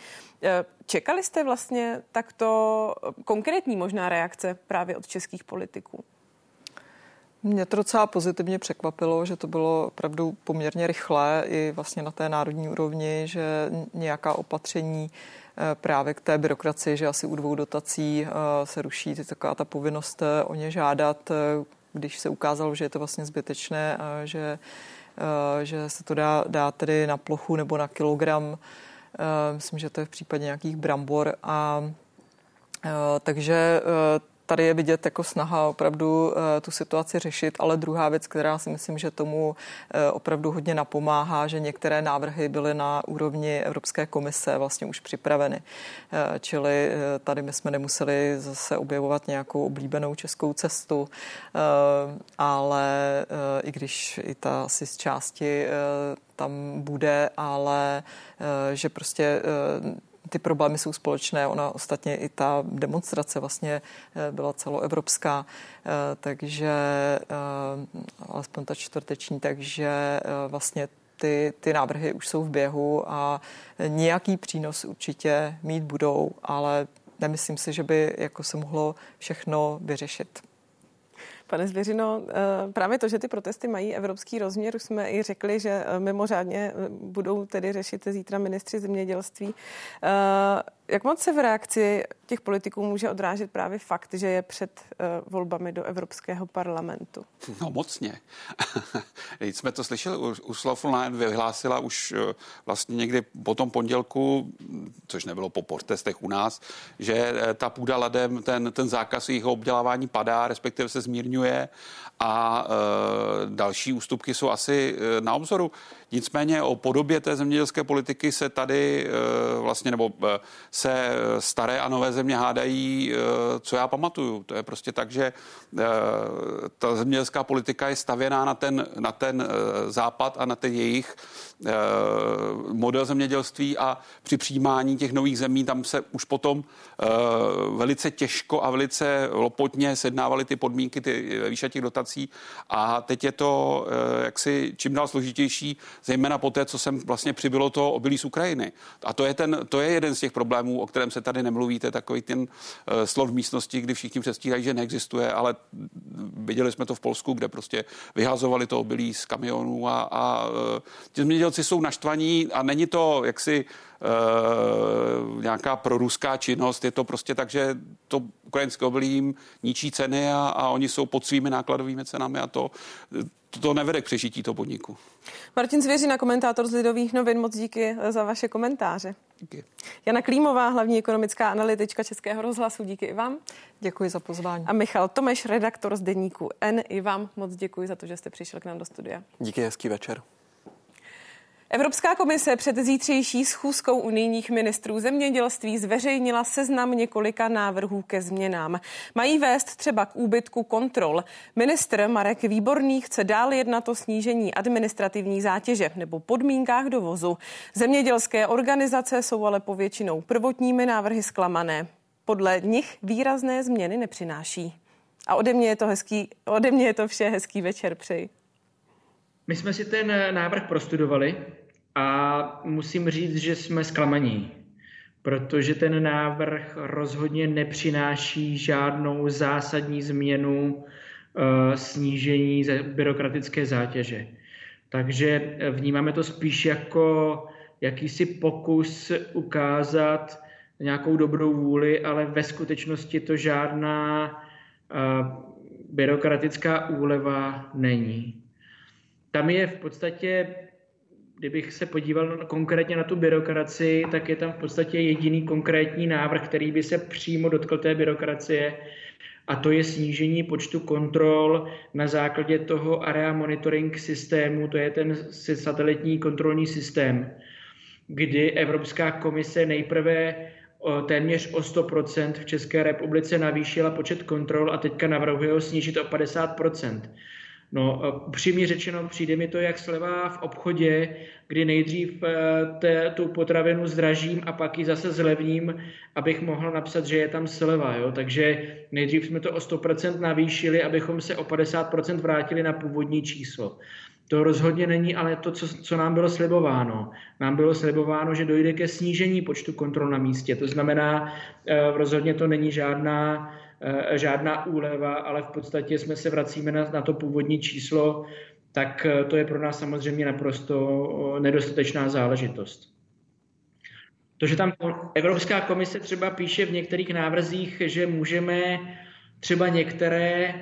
Čekali jste vlastně takto konkrétní možná reakce právě od českých politiků? Mě to docela pozitivně překvapilo, že to bylo opravdu poměrně rychlé i vlastně na té národní úrovni, že nějaká opatření eh, právě k té byrokracii, že asi u dvou dotací eh, se ruší taková ta povinnost eh, o ně žádat, když se ukázalo, že je to vlastně zbytečné že, že se to dá, dá tedy na plochu nebo na kilogram Eh, myslím, že to je v případě nějakých brambor a eh, takže eh, tady je vidět jako snaha opravdu tu situaci řešit, ale druhá věc, která si myslím, že tomu opravdu hodně napomáhá, že některé návrhy byly na úrovni Evropské komise vlastně už připraveny. Čili tady my jsme nemuseli zase objevovat nějakou oblíbenou českou cestu, ale i když i ta asi z části tam bude, ale eh, že prostě eh, ty problémy jsou společné. Ona ostatně i ta demonstrace vlastně eh, byla celoevropská, takže alespoň ta čtvrteční, takže vlastně ty, ty návrhy už jsou v běhu a nějaký přínos určitě mít budou, ale nemyslím si, že by jako se mohlo všechno vyřešit. Pane Zvěřino, eh, právě to, že ty protesty mají evropský rozměr, už jsme i řekli, že eh, mimořádně eh, budou tedy řešit zítra ministři zemědělství. Jak moc se v reakci těch politiků může odrážet právě fakt, že je před volbami do Evropského parlamentu? No mocně. Teď jsme to slyšeli, Ursula von Leyen vyhlásila už vlastně někdy po tom pondělku, což nebylo po protestech u nás, že ta půda ladem, ten, ten zákaz jejich obdělávání padá, respektive se zmírňuje a další ústupky jsou asi na obzoru. Nicméně o podobě té zemědělské politiky se tady vlastně, nebo se staré a nové země hádají, e, co já pamatuju. To je prostě tak, že e, ta zemědělská politika je stavěná na ten, na ten západ a na ten jejich model zemědělství a při přijímání těch nových zemí tam se už potom e, velice těžko a velice lopotně sednávaly ty podmínky, ty výše těch dotací a teď je to jaksi čím dál složitější zejména po té, co sem vlastně přibylo to obilí z Ukrajiny. A to je, ten, to je jeden z těch problémů, o kterém se tady nemluví, to je takový ten slov v místnosti, kdy všichni přestírají, že neexistuje, ale viděli jsme to v Polsku, kde prostě vyhazovali to obilí z kamionů a, a jsou naštvaní a není to jaksi Uh, nějaká proruská činnost. Je to prostě tak, že to ukrajinské obilí jim ničí ceny a, a oni jsou pod svými nákladovými cenami a to, to nevede k přežití toho podniku. Martin Zvěřina, komentátor z Lidových novin, moc díky za vaše komentáře. Díky. Jana Klímová, hlavní ekonomická analytička Českého rozhlasu, díky i vám. Děkuji za pozvání. A Michal Tomeš, redaktor z deníku N, i vám moc děkuji za to, že jste přišel k nám do studia. Díky, hezký večer. Evropská komise před zítřejší schůzkou unijních ministrů zemědělství zveřejnila seznam několika návrhů ke změnám. Mají vést třeba k úbytku kontrol. Ministr Marek Výborný chce dál jednat o snížení administrativní zátěže nebo podmínkách dovozu. Zemědělské organizace jsou ale povětšinou prvotními návrhy zklamané. Podle nich výrazné změny nepřináší. A ode mě je to, hezký, ode mě je to vše hezký večer přeji. My jsme si ten návrh prostudovali a musím říct, že jsme zklamaní, protože ten návrh rozhodně nepřináší žádnou zásadní změnu uh, snížení byrokratické zátěže. Takže vnímáme to spíš jako jakýsi pokus ukázat nějakou dobrou vůli, ale ve skutečnosti to žádná uh, byrokratická úleva není. Tam je v podstatě kdybych se podíval konkrétně na tu byrokracii, tak je tam v podstatě jediný konkrétní návrh, který by se přímo dotkl té byrokracie, a to je snížení počtu kontrol na základě toho area monitoring systému, to je ten satelitní kontrolní systém. kdy Evropská komise nejprve téměř o 100% v České republice navýšila počet kontrol a teďka navrhuje ho snížit o 50%. No, upřímně řečeno, přijde mi to jak sleva v obchodě, kdy nejdřív eh, te, tu potravinu zdražím a pak ji zase zlevním, abych mohl napsat, že je tam sleva. Jo? Takže nejdřív jsme to o 100% navýšili, abychom se o 50% vrátili na původní číslo. To rozhodně není ale to, co, co nám bylo slibováno. Nám bylo slibováno, že dojde ke snížení počtu kontrol na místě. To znamená, eh, rozhodně to není žádná, žádná úleva, ale v podstatě jsme se vracíme na, na to původní číslo, tak eh, to je pro nás samozřejmě naprosto nedostatečná záležitost. To, že tam Evropská komise třeba píše v některých návrzích, že můžeme třeba některé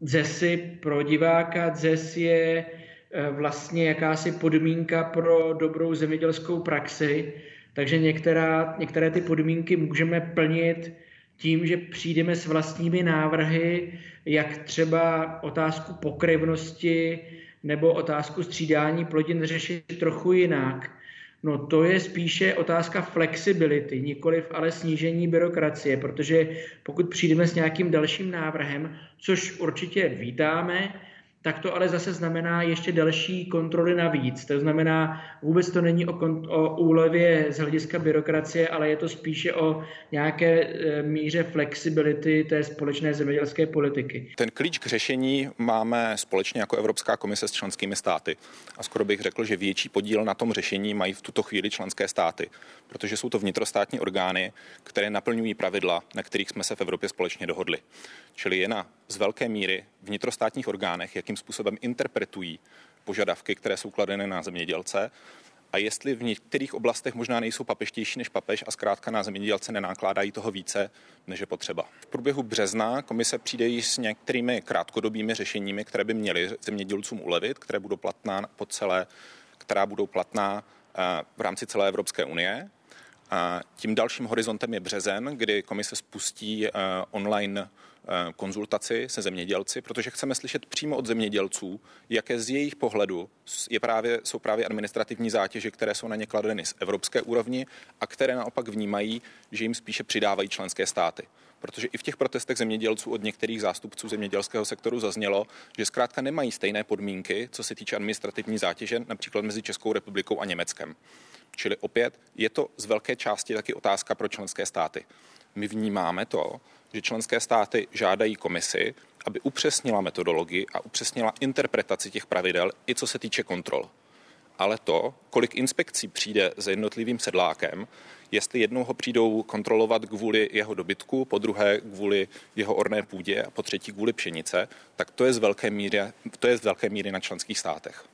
ZESy pro diváka. ZES je eh, vlastně jakási podmínka pro dobrou zemědělskou praxi, takže některá, některé ty podmínky můžeme plnit tím, že přijdeme s vlastními návrhy, jak třeba otázku pokryvnosti nebo otázku střídání plodin řešit trochu jinak. No to je spíše otázka flexibility, nikoliv ale snížení byrokracie, protože pokud přijdeme s nějakým dalším návrhem, což určitě vítáme, tak to ale zase znamená ještě další kontroly navíc. To znamená, vůbec to není o, o úlevě z hlediska byrokracie, ale je to spíše o nějaké e, míře flexibility té společné zemědělské politiky. Ten klíč k řešení máme společně jako Evropská komise s členskými státy. A skoro bych řekl, že větší podíl na tom řešení mají v tuto chvíli členské státy, protože jsou to vnitrostátní orgány, které naplňují pravidla, na kterých jsme se v Evropě společně dohodli. Čili je na z velké míry vnitrostátních orgánech, jakým způsobem interpretují požadavky, které jsou kladeny na zemědělce a jestli v některých oblastech možná nejsou papeštější než papež a zkrátka na zemědělce nenákládají toho více, než je potřeba. V průběhu března komise přijde již s některými krátkodobými řešeními, které by měly zemědělcům ulevit, které budou platná po celé, která budou platná eh, v rámci celé Evropské unie. A tím dalším horizontem je březen, kdy komise spustí eh, online konzultaci se zemědělci, protože chceme slyšet přímo od zemědělců, jaké z jejich pohledu je právě, jsou právě administrativní zátěže, které jsou na ně kladeny z evropské úrovni a které naopak vnímají, že jim spíše přidávají členské státy. Protože i v těch protestech zemědělců od některých zástupců zemědělského sektoru zaznělo, že zkrátka nemají stejné podmínky, co se týče administrativní zátěže, například mezi Českou republikou a Německem. Čili opět je to z velké části taky otázka pro členské státy. My vnímáme to, že členské státy žádají komisi, aby upřesnila metodologii a upřesnila interpretaci těch pravidel, i co se týče kontrol. Ale to, kolik inspekcí přijde za jednotlivým sedlákem, jestli jednou ho přijdou kontrolovat kvůli jeho dobytku, po druhé kvůli jeho orné půdě a po třetí kvůli pšenice, tak to je z velké míry, to je z velké míry na členských státech.